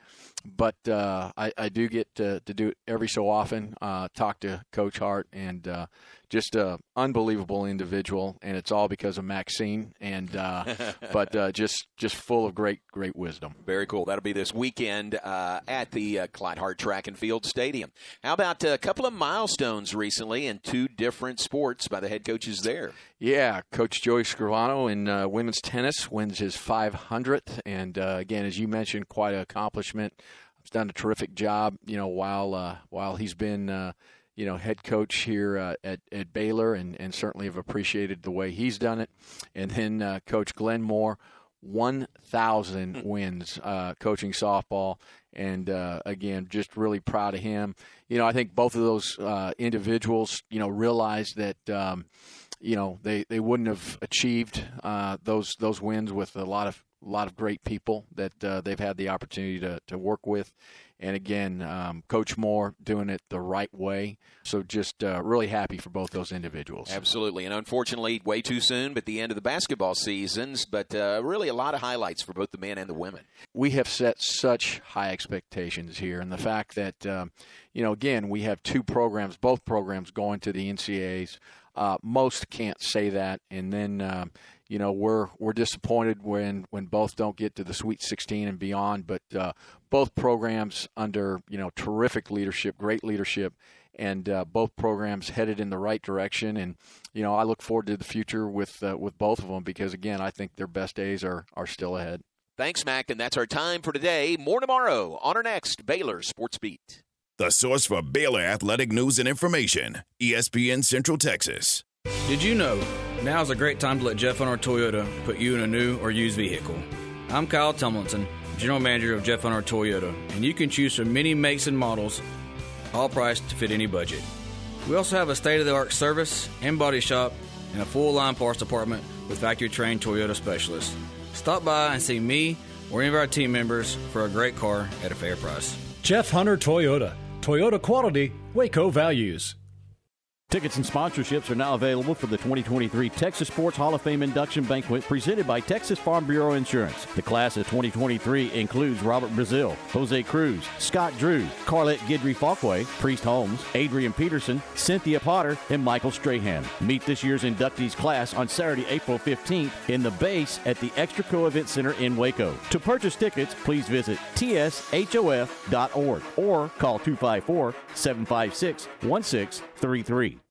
but uh, I, I, do get to, to, do it every so often. Uh, talk to Coach Hart and uh, just a unbelievable individual, and it's all because of Maxine. And uh, but uh, just just full of great great wisdom. Very cool. That'll be this weekend uh, at the uh, Clyde Hart Track and Field Stadium. How about a couple of milestones recently in two different sports by the head coaches there? Yeah, Coach Joey Scrivano in uh, women's tennis wins his 500th, and uh, again, as you mentioned, quite an accomplishment. He's done a terrific job, you know, while while he's been you know, head coach here uh, at, at Baylor, and, and certainly have appreciated the way he's done it. And then uh, Coach Glenn Moore, 1,000 hmm. wins uh, coaching softball. And uh, again, just really proud of him. You know, I think both of those uh, individuals, you know, realized that. Um, you know they, they wouldn't have achieved uh, those those wins with a lot of a lot of great people that uh, they've had the opportunity to, to work with. And again, um, Coach Moore doing it the right way. So just uh, really happy for both those individuals. Absolutely. And unfortunately, way too soon, but the end of the basketball seasons. But uh, really a lot of highlights for both the men and the women. We have set such high expectations here. And the fact that, um, you know, again, we have two programs, both programs going to the NCAAs. Uh, most can't say that. And then, um, you know we're we're disappointed when when both don't get to the Sweet 16 and beyond. But uh, both programs under you know terrific leadership, great leadership, and uh, both programs headed in the right direction. And you know I look forward to the future with uh, with both of them because again I think their best days are are still ahead. Thanks, Mack, and that's our time for today. More tomorrow on our next Baylor Sports Beat. The source for Baylor athletic news and information, ESPN Central Texas. Did you know now is a great time to let Jeff Hunter Toyota put you in a new or used vehicle? I'm Kyle Tomlinson, General Manager of Jeff Hunter Toyota, and you can choose from many makes and models, all priced to fit any budget. We also have a state of the art service and body shop and a full line parts department with factory trained Toyota specialists. Stop by and see me or any of our team members for a great car at a fair price. Jeff Hunter Toyota. Toyota quality, Waco values. Tickets and sponsorships are now available for the 2023 Texas Sports Hall of Fame induction banquet presented by Texas Farm Bureau Insurance. The class of 2023 includes Robert Brazile, Jose Cruz, Scott Drew, Carlette Guidry Falkway, Priest Holmes, Adrian Peterson, Cynthia Potter, and Michael Strahan. Meet this year's inductees class on Saturday, April 15th in the base at the Extraco Event Center in Waco. To purchase tickets, please visit tshof.org or call 254 756 1633.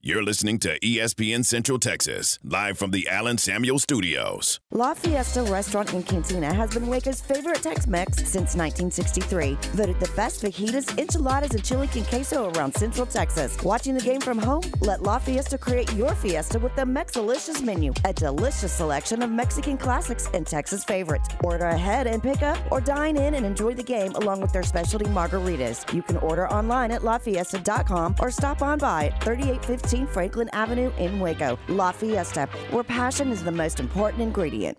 You're listening to ESPN Central Texas, live from the Allen Samuel Studios. La Fiesta Restaurant and Cantina has been Waco's favorite Tex-Mex since 1963. Voted the best fajitas, enchiladas, and chili con queso around Central Texas. Watching the game from home? Let La Fiesta create your fiesta with the Mexalicious menu, a delicious selection of Mexican classics and Texas favorites. Order ahead and pick up, or dine in and enjoy the game along with their specialty margaritas. You can order online at lafiesta.com or stop on by 3815 15 Franklin Avenue in Waco, La Fiesta, where passion is the most important ingredient.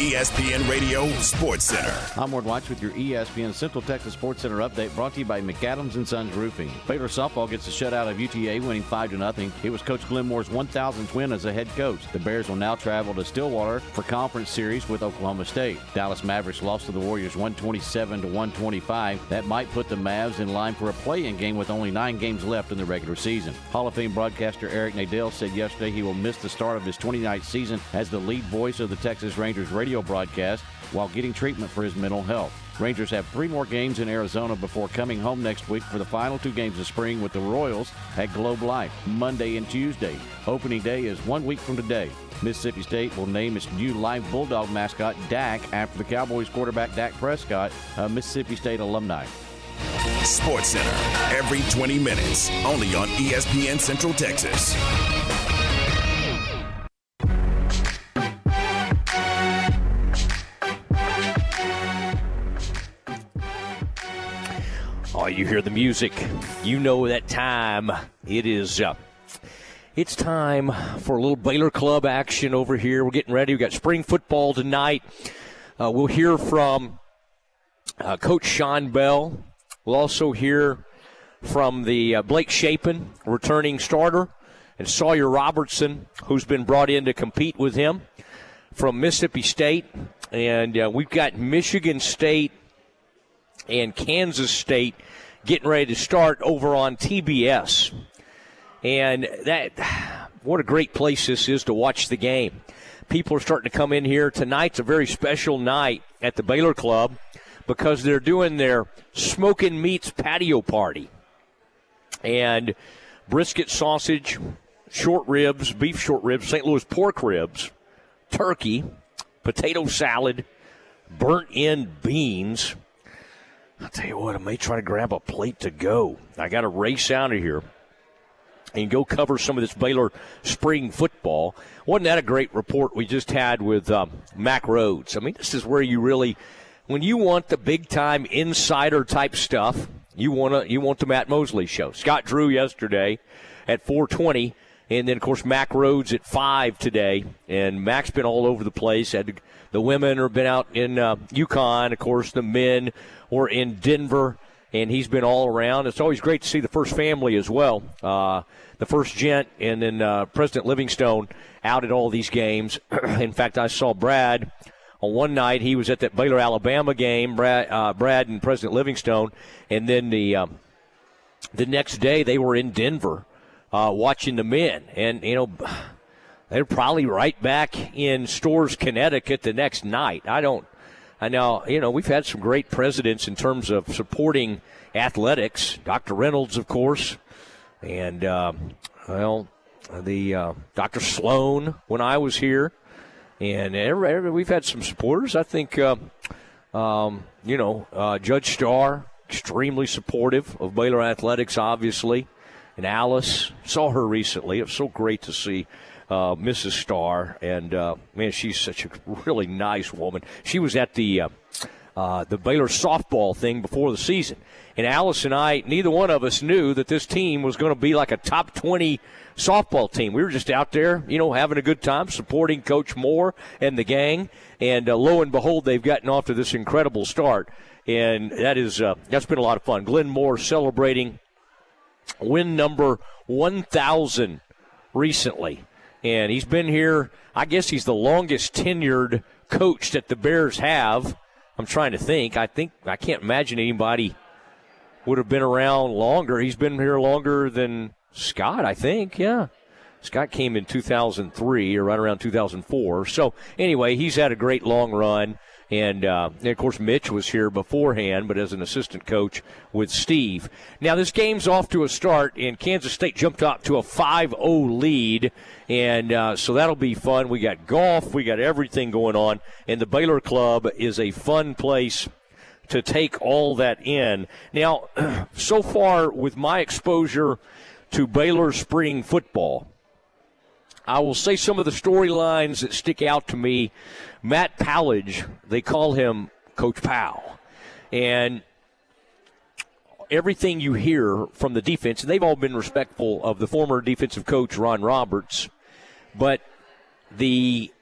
ESPN Radio Sports Center. I'm Ward Watch with your ESPN Central Texas Sports Center update brought to you by McAdams and Sons Roofing. Baylor softball gets a shutout of UTA, winning 5 to nothing. It was Coach Glenn Moore's 1,000th win as a head coach. The Bears will now travel to Stillwater for conference series with Oklahoma State. Dallas Mavericks lost to the Warriors 127 to 125. That might put the Mavs in line for a play-in game with only nine games left in the regular season. Hall of Fame broadcaster Eric Nadel said yesterday he will miss the start of his 29th season as the lead voice of the Texas Rangers radio broadcast while getting treatment for his mental health. Rangers have three more games in Arizona before coming home next week for the final two games of spring with the Royals at Globe Life, Monday and Tuesday. Opening day is one week from today. Mississippi State will name its new live Bulldog mascot, Dak, after the Cowboys quarterback Dak Prescott, a Mississippi State alumni. Sports Center, every 20 minutes, only on ESPN Central Texas. Oh, you hear the music. You know that time. It is. Uh, it's time for a little Baylor Club action over here. We're getting ready. We've got spring football tonight. Uh, we'll hear from uh, Coach Shawn Bell. We'll also hear from the uh, Blake Shapen, returning starter, and Sawyer Robertson, who's been brought in to compete with him from Mississippi State. And uh, we've got Michigan State and Kansas State getting ready to start over on TBS. And that, what a great place this is to watch the game. People are starting to come in here. Tonight's a very special night at the Baylor Club because they're doing their smoking meats patio party. And brisket sausage, short ribs, beef short ribs, St. Louis pork ribs, turkey, potato salad, burnt end beans. I'll tell you what, I may try to grab a plate to go. I got to race out of here and go cover some of this Baylor spring football. Wasn't that a great report we just had with um, Mack Rhoades? I mean, this is where you really, when you want the big time insider type stuff, you want to you want the Matt Mosley show. Scott Drew yesterday at 420. And then, of course, Mack Rhoades at 5 today. And Mack's been all over the place. Had to, the women have been out in uh, UConn. Of course, the men were in Denver. And he's been all around. It's always great to see the first family as well. Uh, the first gent and then uh, President Livingstone out at all these games. in fact, I saw Brad on one night. He was at that Baylor Alabama game. Brad, uh, Brad and President Livingstone, and then the um, the next day they were in Denver uh, watching the men, and you know they're probably right back in Storrs, Connecticut the next night. I don't. I know you know we've had some great presidents in terms of supporting athletics. Dr. Reynolds, of course, and uh, well, the uh, Dr. Sloan when I was here, and we've had some supporters. I think uh, um, you know uh, Judge Starr extremely supportive of Baylor athletics, obviously, and Alice saw her recently. It was so great to see. Uh, Mrs. Starr, and uh, man, she's such a really nice woman. She was at the uh, the Baylor softball thing before the season. And Alice and I, neither one of us knew that this team was going to be like a top 20 softball team. We were just out there, you know, having a good time, supporting Coach Moore and the gang. And uh, lo and behold, they've gotten off to this incredible start. And that is uh, that's been a lot of fun. Glenn Moore celebrating win number 1,000 recently. And he's been here, I guess he's the longest tenured coach that the Bears have. I'm trying to think. I think I can't imagine anybody would have been around longer. He's been here longer than Scott, I think. Yeah. Scott came in 2003 or right around 2004. So anyway, he's had a great long run. And, uh, and, of course, Mitch was here beforehand, but as an assistant coach with Steve. Now, this game's off to a start, and Kansas State jumped up to a 5 0 lead. And uh, so that'll be fun. We got golf, we got everything going on. And the Baylor Club is a fun place to take all that in. Now, so far, with my exposure to Baylor spring football, I will say some of the storylines that stick out to me. Matt Powledge, they call him Coach Pow. And everything you hear from the defense, and they've all been respectful of the former defensive coach, Ron Roberts, but the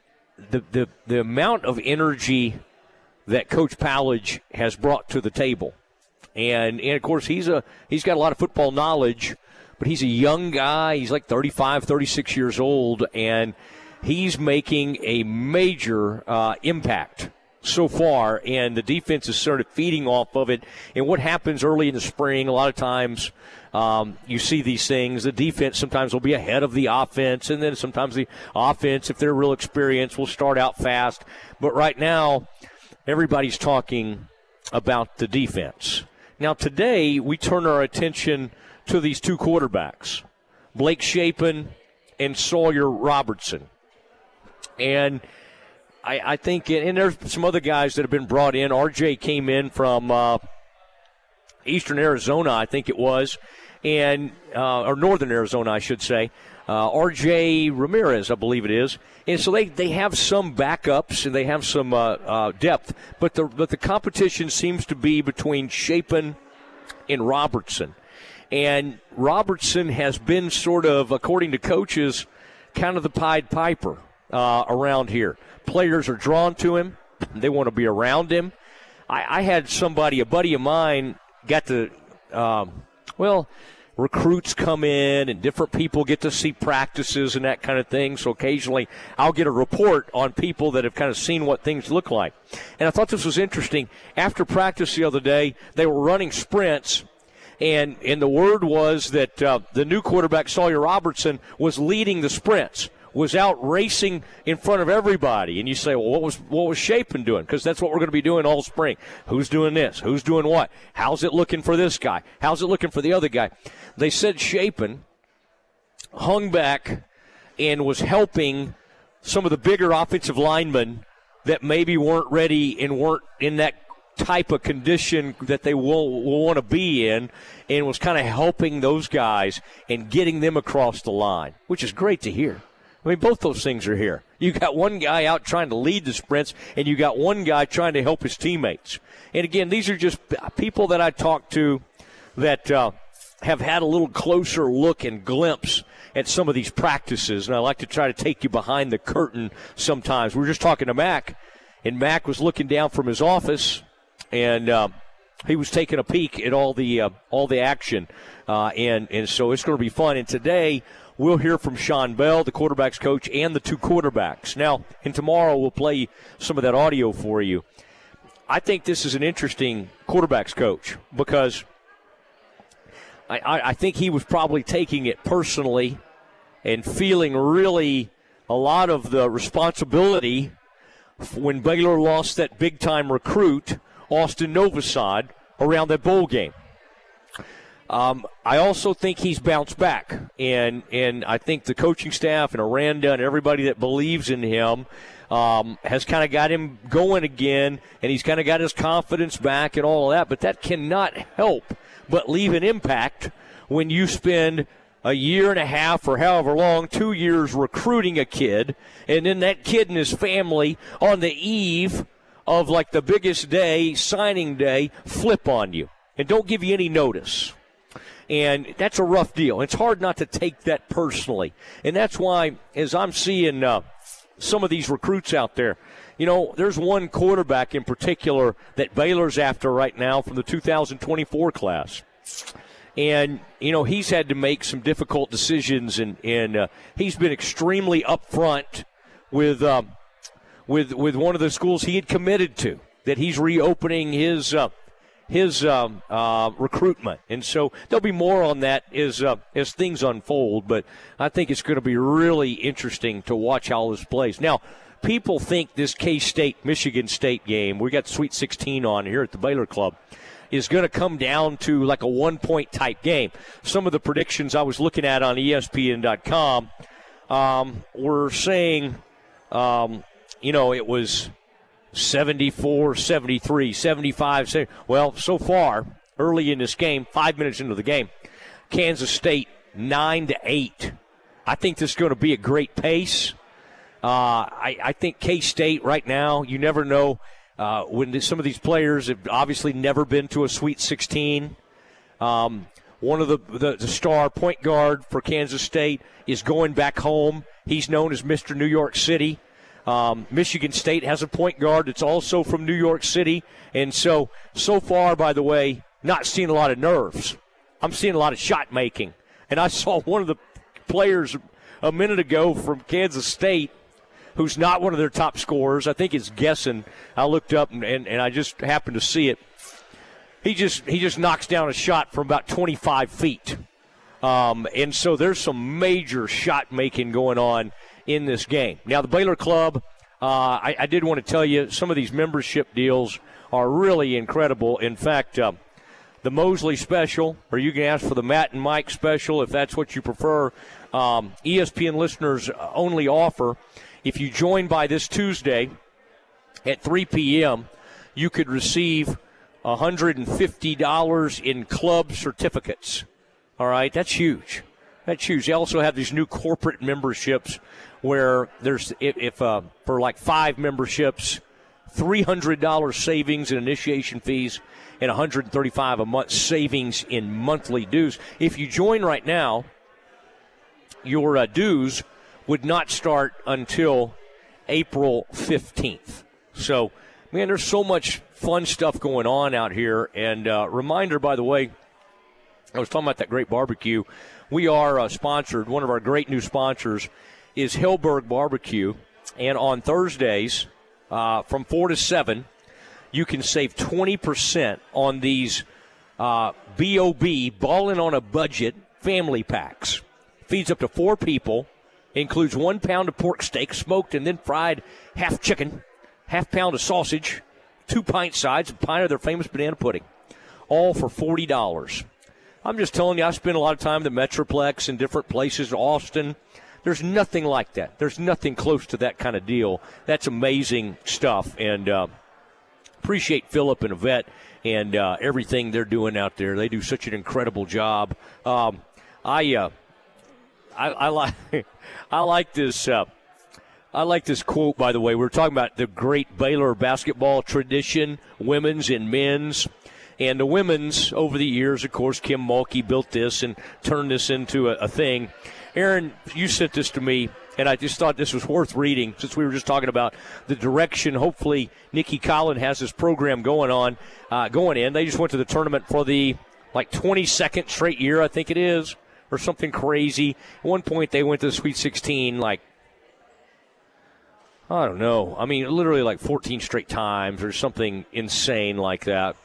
the the, the amount of energy that Coach Powledge has brought to the table. And, and of course he's a he's got a lot of football knowledge but he's a young guy. He's like 35, 36 years old, and he's making a major uh, impact so far, and the defense is sort of feeding off of it. And what happens early in the spring, a lot of times um, you see these things. The defense sometimes will be ahead of the offense, and then sometimes the offense, if they're real experienced, will start out fast. But right now, everybody's talking about the defense. Now, today, we turn our attention – to these two quarterbacks, Blake Shapen and Sawyer Robertson. And I, I, think, and there's some other guys that have been brought in. RJ came in from uh, Eastern Arizona, I think it was, and uh, or Northern Arizona, I should say. Uh, RJ Ramirez, I believe it is, and so they, they have some backups and they have some uh, uh, depth, but the but the competition seems to be between Shapen and Robertson. And Robertson has been sort of, according to coaches, kind of the Pied Piper uh, around here. Players are drawn to him, they want to be around him. I, I had somebody, a buddy of mine, got to, um, well, recruits come in and different people get to see practices and that kind of thing. So occasionally I'll get a report on people that have kind of seen what things look like. And I thought this was interesting. After practice the other day, they were running sprints and and the word was that uh, the new quarterback Sawyer Robertson was leading the sprints was out racing in front of everybody. And you say, well, what was what was Shapen doing? Because that's what we're going to be doing all spring. Who's doing this? Who's doing what? How's it looking for this guy? How's it looking for the other guy? They said Shapen hung back and was helping some of the bigger offensive linemen that maybe weren't ready and weren't in that type of condition that they will, will want to be in and was kind of helping those guys and getting them across the line, which is great to hear. I mean, both those things are here. You got one guy out trying to lead the sprints, and you got one guy trying to help his teammates. And again, these are just people that I talked to that uh, have had a little closer look and glimpse at some of these practices. And I like to try to take you behind the curtain sometimes. We were just talking to Mack, and Mack was looking down from his office and uh, he was taking a peek at all the uh, all the action, uh, and and so it's going to be fun. And today we'll hear from Shawn Bell, the quarterbacks coach, and the two quarterbacks. Now, and tomorrow we'll play some of that audio for you. I think this is an interesting quarterbacks coach because I, I, I think he was probably taking it personally and feeling really a lot of the responsibility when Baylor lost that big time recruit Austin Novosad around that bowl game. Um, I also think he's bounced back, and and I think the coaching staff and Aranda and everybody that believes in him um, has kind of got him going again, and he's kind of got his confidence back and all of that. But that cannot help but leave an impact when you spend a year and a half or however long, two years recruiting a kid, and then that kid and his family on the eve of like the biggest day, signing day, flip on you and don't give you any notice. And that's a rough deal. It's hard not to take that personally. And that's why, as I'm seeing uh, some of these recruits out there, you know, there's one quarterback in particular that Baylor's after right now from the 2024 class. And, you know, he's had to make some difficult decisions, and, and uh, he's been extremely upfront with um, with with one of the schools he had committed to that he's reopening his uh, his um, uh, recruitment, and so there'll be more on that as uh, as things unfold. But I think it's going to be really interesting to watch how this plays. Now, people think this K State Michigan State game, we got Sweet 16 on here at the Baylor Club, is going to come down to like a one point type game. Some of the predictions I was looking at on ESPN.com um, were saying, um, you know, it was 74, 73, 75. Well, so far, early in this game, five minutes into the game, Kansas State 9 to 8. I think this is going to be a great pace. Uh, I, I, think K State right now, you never know uh, when some of these players have obviously never been to a Sweet 16. Um, one of the, the, the star point guard for Kansas State is going back home. He's known as Mr. New York City. Um, Michigan State has a point guard that's also from New York City. And so, so far, by the way, not seeing a lot of nerves. I'm seeing a lot of shot making. And I saw one of the players a minute ago from Kansas State who's not one of their top scorers. I think it's guessing. I looked up and, and, and I just happened to see it. He just he just knocks down a shot from about 25 feet. Um, and so there's some major shot making going on in this game. Now, the Baylor Club, uh, I, I, did want to tell you some of these membership deals are really incredible. In fact, uh, the Mosley special, or you can ask for the Matt and Mike special if that's what you prefer. Um, ESPN listeners only offer. If you join by this Tuesday at 3 p.m., you could receive $150 in club certificates. All right, that's huge. That's huge. They also have these new corporate memberships where there's if, if uh, for like five memberships, three hundred dollars savings in initiation fees and 135 a month savings in monthly dues. If you join right now, your uh, dues would not start until April 15th. So, man, there's so much fun stuff going on out here. And uh, reminder, by the way, I was talking about that great barbecue. We are uh, sponsored. One of our great new sponsors is Helberg Barbecue. And on Thursdays uh, from 4 to 7, you can save 20% on these uh, BOB, balling on a Budget family packs. Feeds up to four people, includes one pound of pork steak, smoked and then fried, half chicken, half pound of sausage, two pint sides, a pint of their famous banana pudding, all for $40. I'm just telling you, I spend a lot of time in the Metroplex in different places, Austin. There's nothing like that. There's nothing close to that kind of deal. That's amazing stuff. And uh, appreciate Philip and Yvette and uh, everything they're doing out there. They do such an incredible job. Um, I, uh, I, I like I like this. Uh, I like this quote, by the way. We are talking about the great Baylor basketball tradition, women's and men's. And the women's, over the years, of course, Kim Mulkey built this and turned this into a, a thing. Aaron, you sent this to me, and I just thought this was worth reading since we were just talking about the direction. Hopefully, Nicki Collen has this program going on, uh, going in. They just went to the tournament for the like 22nd straight year, I think it is, or something crazy. At one point, they went to the Sweet 16 like I don't know. I mean, literally like 14 straight times or something insane like that.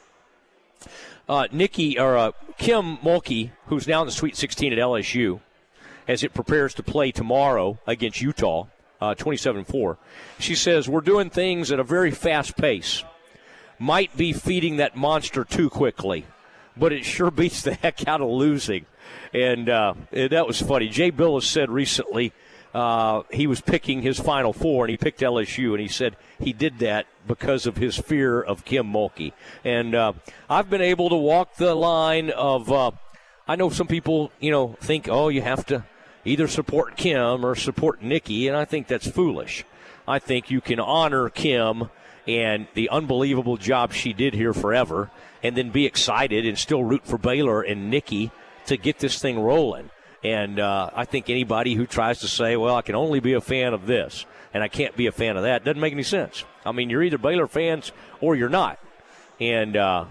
Uh, Nicki or uh, Kim Mulkey, who's now in the Sweet 16 at LSU, as it prepares to play tomorrow against Utah, uh, 27 4. She says, We're doing things at a very fast pace. Might be feeding that monster too quickly, but it sure beats the heck out of losing. And, uh, and that was funny. Jay Bilas said recently uh, he was picking his Final Four, and he picked LSU, and he said he did that because of his fear of Kim Mulkey. And uh, I've been able to walk the line of. Uh, I know some people, you know, think, oh, you have to either support Kim or support Nicki, and I think that's foolish. I think you can honor Kim and the unbelievable job she did here forever, and then be excited and still root for Baylor and Nicki to get this thing rolling. And uh, I think anybody who tries to say, well, I can only be a fan of this and I can't be a fan of that doesn't make any sense. I mean, you're either Baylor fans or you're not. And, uh,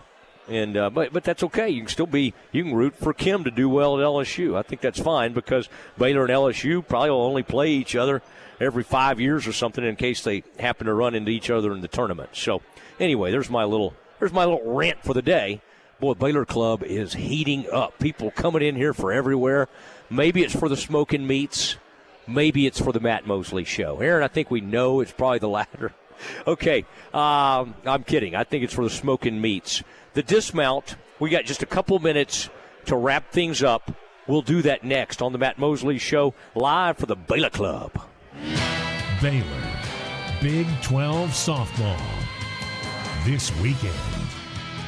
and uh, but but that's okay. You can still be you can root for Kim to do well at LSU. I think that's fine because Baylor and LSU probably will only play each other every five years or something in case they happen to run into each other in the tournament. So anyway, there's my little there's my little rant for the day. Boy, Baylor Club is heating up. People coming in here for everywhere. Maybe it's for the smoking meats. Maybe it's for the Matt Mosley show. Aaron, I think we know it's probably the latter. Okay, um, I'm kidding. I think it's for the smoking meats. The dismount, we got just a couple minutes to wrap things up. We'll do that next on the Matt Mosley Show, live for the Baylor Club. Baylor, Big 12 softball. This weekend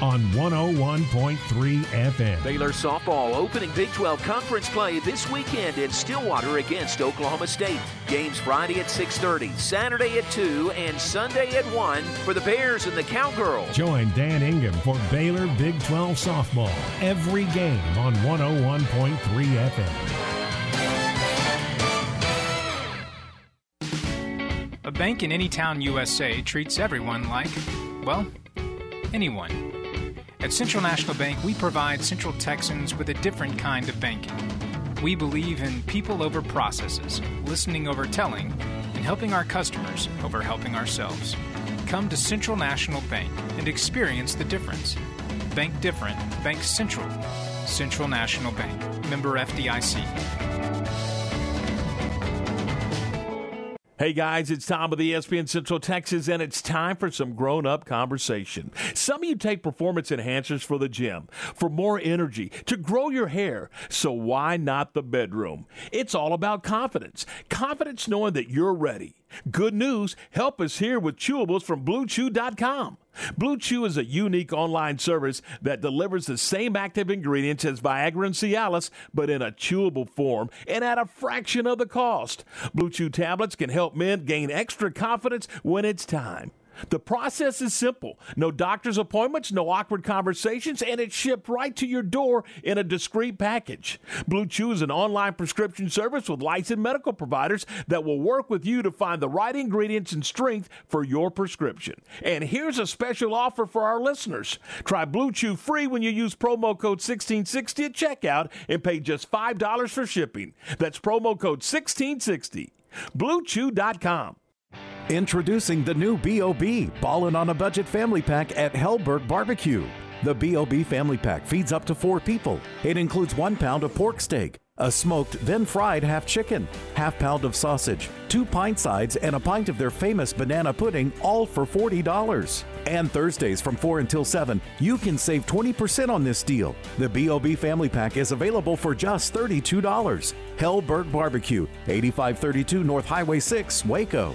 on 101.3 FM. Baylor softball opening Big 12 conference play this weekend in Stillwater against Oklahoma State. Games Friday at 6:30, Saturday at 2, and Sunday at 1 for the Bears and the Cowgirls. Join Dan Ingham for Baylor Big 12 softball. Every game on 101.3 FM. A bank in any town USA treats everyone like, well, anyone. At Central National Bank, we provide Central Texans with a different kind of banking. We believe in people over processes, listening over telling, and helping our customers over helping ourselves. Come to Central National Bank and experience the difference. Bank different, Bank Central. Central National Bank, member FDIC. Hey guys, it's Tom of the ESPN Central Texas, and it's time for some grown up conversation. Some of you take performance enhancers for the gym, for more energy, to grow your hair. So why not the bedroom? It's all about confidence. Confidence knowing that you're ready. Good news, help us here with chewables from BlueChew.com. Blue Chew is a unique online service that delivers the same active ingredients as Viagra and Cialis, but in a chewable form and at a fraction of the cost. Blue Chew tablets can help men gain extra confidence when it's time. The process is simple no doctor's appointments, no awkward conversations, and it's shipped right to your door in a discreet package. Blue Chew is an online prescription service with licensed medical providers that will work with you to find the right ingredients and strength for your prescription. And here's a special offer for our listeners try Blue Chew free when you use promo code 1660 at checkout and pay just $5 for shipping. That's promo code 1660. BlueChew.com. Introducing the new B.O.B. Ballin' on a Budget Family Pack at Helberg Barbecue. The B.O.B. Family Pack feeds up to four people. It includes one pound of pork steak, a smoked, then fried half chicken, half pound of sausage, two pint sides, and a pint of their famous banana pudding, all for $40. And Thursdays from 4 until 7, you can save 20% on this deal. The B.O.B. Family Pack is available for just $32. Helberg Barbecue, 8532 North Highway 6, Waco.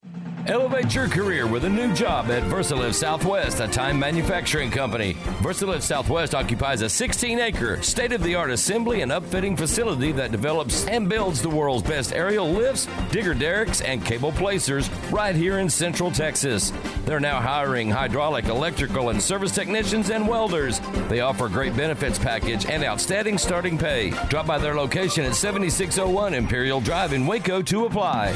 Elevate your career with a new job at Versalift Southwest, a time manufacturing company. Versalift Southwest occupies a 16 acre, state of the art assembly and upfitting facility that develops and builds the world's best aerial lifts, digger derricks, and cable placers right here in Central Texas. They're now hiring hydraulic, electrical, and service technicians and welders. They offer great benefits package and outstanding starting pay. Drop by their location at 7601 Imperial Drive in Waco to apply.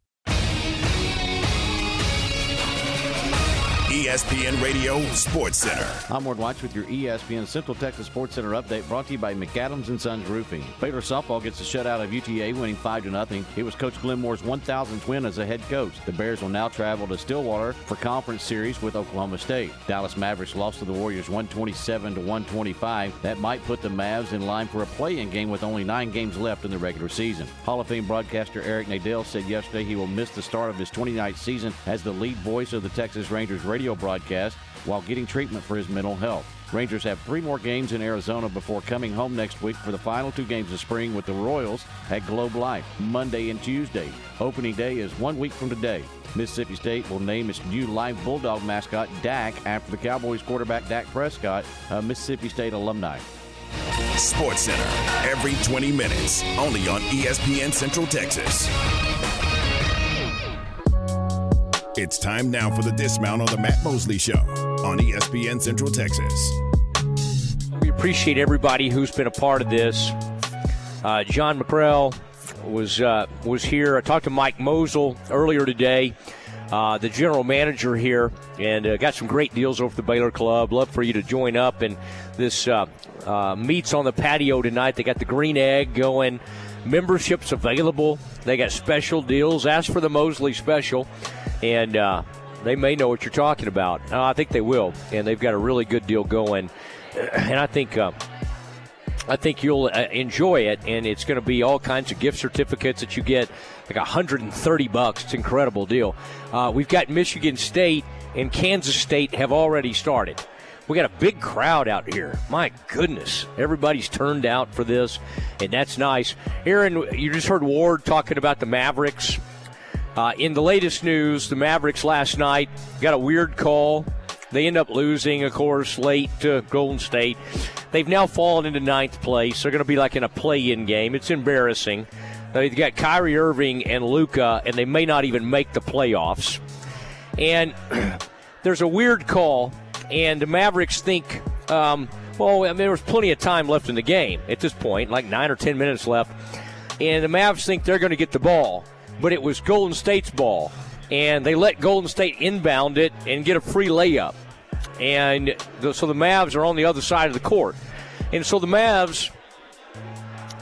ESPN Radio Sports Center. I'm Ward Watch with your ESPN Central Texas Sports Center update brought to you by McAdams and Sons Roofing. Baylor softball gets a shutout of UTA winning 5 to nothing. It was Coach Glenn Moore's 1000th win as a head coach. The Bears will now travel to Stillwater for conference series with Oklahoma State. Dallas Mavericks lost to the Warriors 127 to 125. That might put the Mavs in line for a play-in game with only 9 games left in the regular season. Hall of Fame broadcaster Eric Nadel said yesterday he will miss the start of his 29th season as the lead voice of the Texas Rangers radio broadcast while getting treatment for his mental health. Rangers have three more games in Arizona before coming home next week for the final two games of spring with the Royals at Globe Life, Monday and Tuesday. Opening day is one week from today. Mississippi State will name its new live Bulldog mascot, Dak, after the Cowboys quarterback Dak Prescott, a Mississippi State alumni. Sports Center, every 20 minutes, only on ESPN Central Texas. It's time now for the dismount on the Matt Mosley Show on ESPN Central Texas. We appreciate everybody who's been a part of this. Uh, John McCrell was uh, was here. I talked to Mike Mosel earlier today, uh, the general manager here, and uh, got some great deals over the Baylor Club. Love for you to join up. And this uh, uh, meets on the patio tonight. They got the green egg going. Memberships available. They got special deals. Ask for the Mosley special, and uh, they may know what you're talking about. Uh, I think they will, and they've got a really good deal going. And I think uh, I think you'll uh, enjoy it, and it's going to be all kinds of gift certificates that you get, like 130 bucks. It's an incredible deal. Uh, we've got Michigan State and Kansas State have already started. We got a big crowd out here. My goodness, everybody's turned out for this, and that's nice. Aaron, you just heard Ward talking about the Mavericks. Uh, in the latest news, the Mavericks last night got a weird call. They end up losing, of course, late to Golden State. They've now fallen into ninth place. They're going to be like in a play-in game. It's embarrassing. They've got Kyrie Irving and Luka, and they may not even make the playoffs. And there's a weird call, and the Mavericks think, um, well, I mean, there was plenty of time left in the game at this point, like nine or ten minutes left, and the Mavs think they're going to get the ball, but it was Golden State's ball, and they let Golden State inbound it and get a free layup, and the, so the Mavs are on the other side of the court, and so the Mavs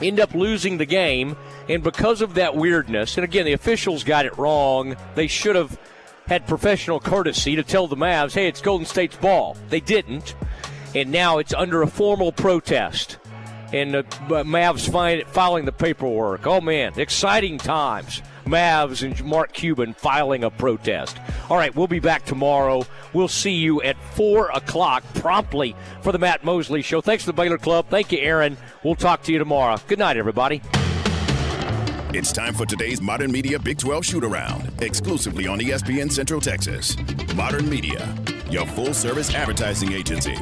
end up losing the game. And because of that weirdness, and again, the officials got it wrong, they should have had professional courtesy to tell the Mavs, hey, it's Golden State's ball. They didn't. And now it's under a formal protest. And the Mavs find, filing the paperwork. Oh, man, exciting times. Mavs and Mark Cuban filing a protest. All right, we'll be back tomorrow. We'll see you at 4 o'clock promptly for the Matt Mosley Show. Thanks to the Baylor Club. Thank you, Aaron. We'll talk to you tomorrow. Good night, everybody. It's time for today's Modern Media Big 12 shoot around, exclusively on ESPN Central Texas. Modern Media, your full service advertising agency.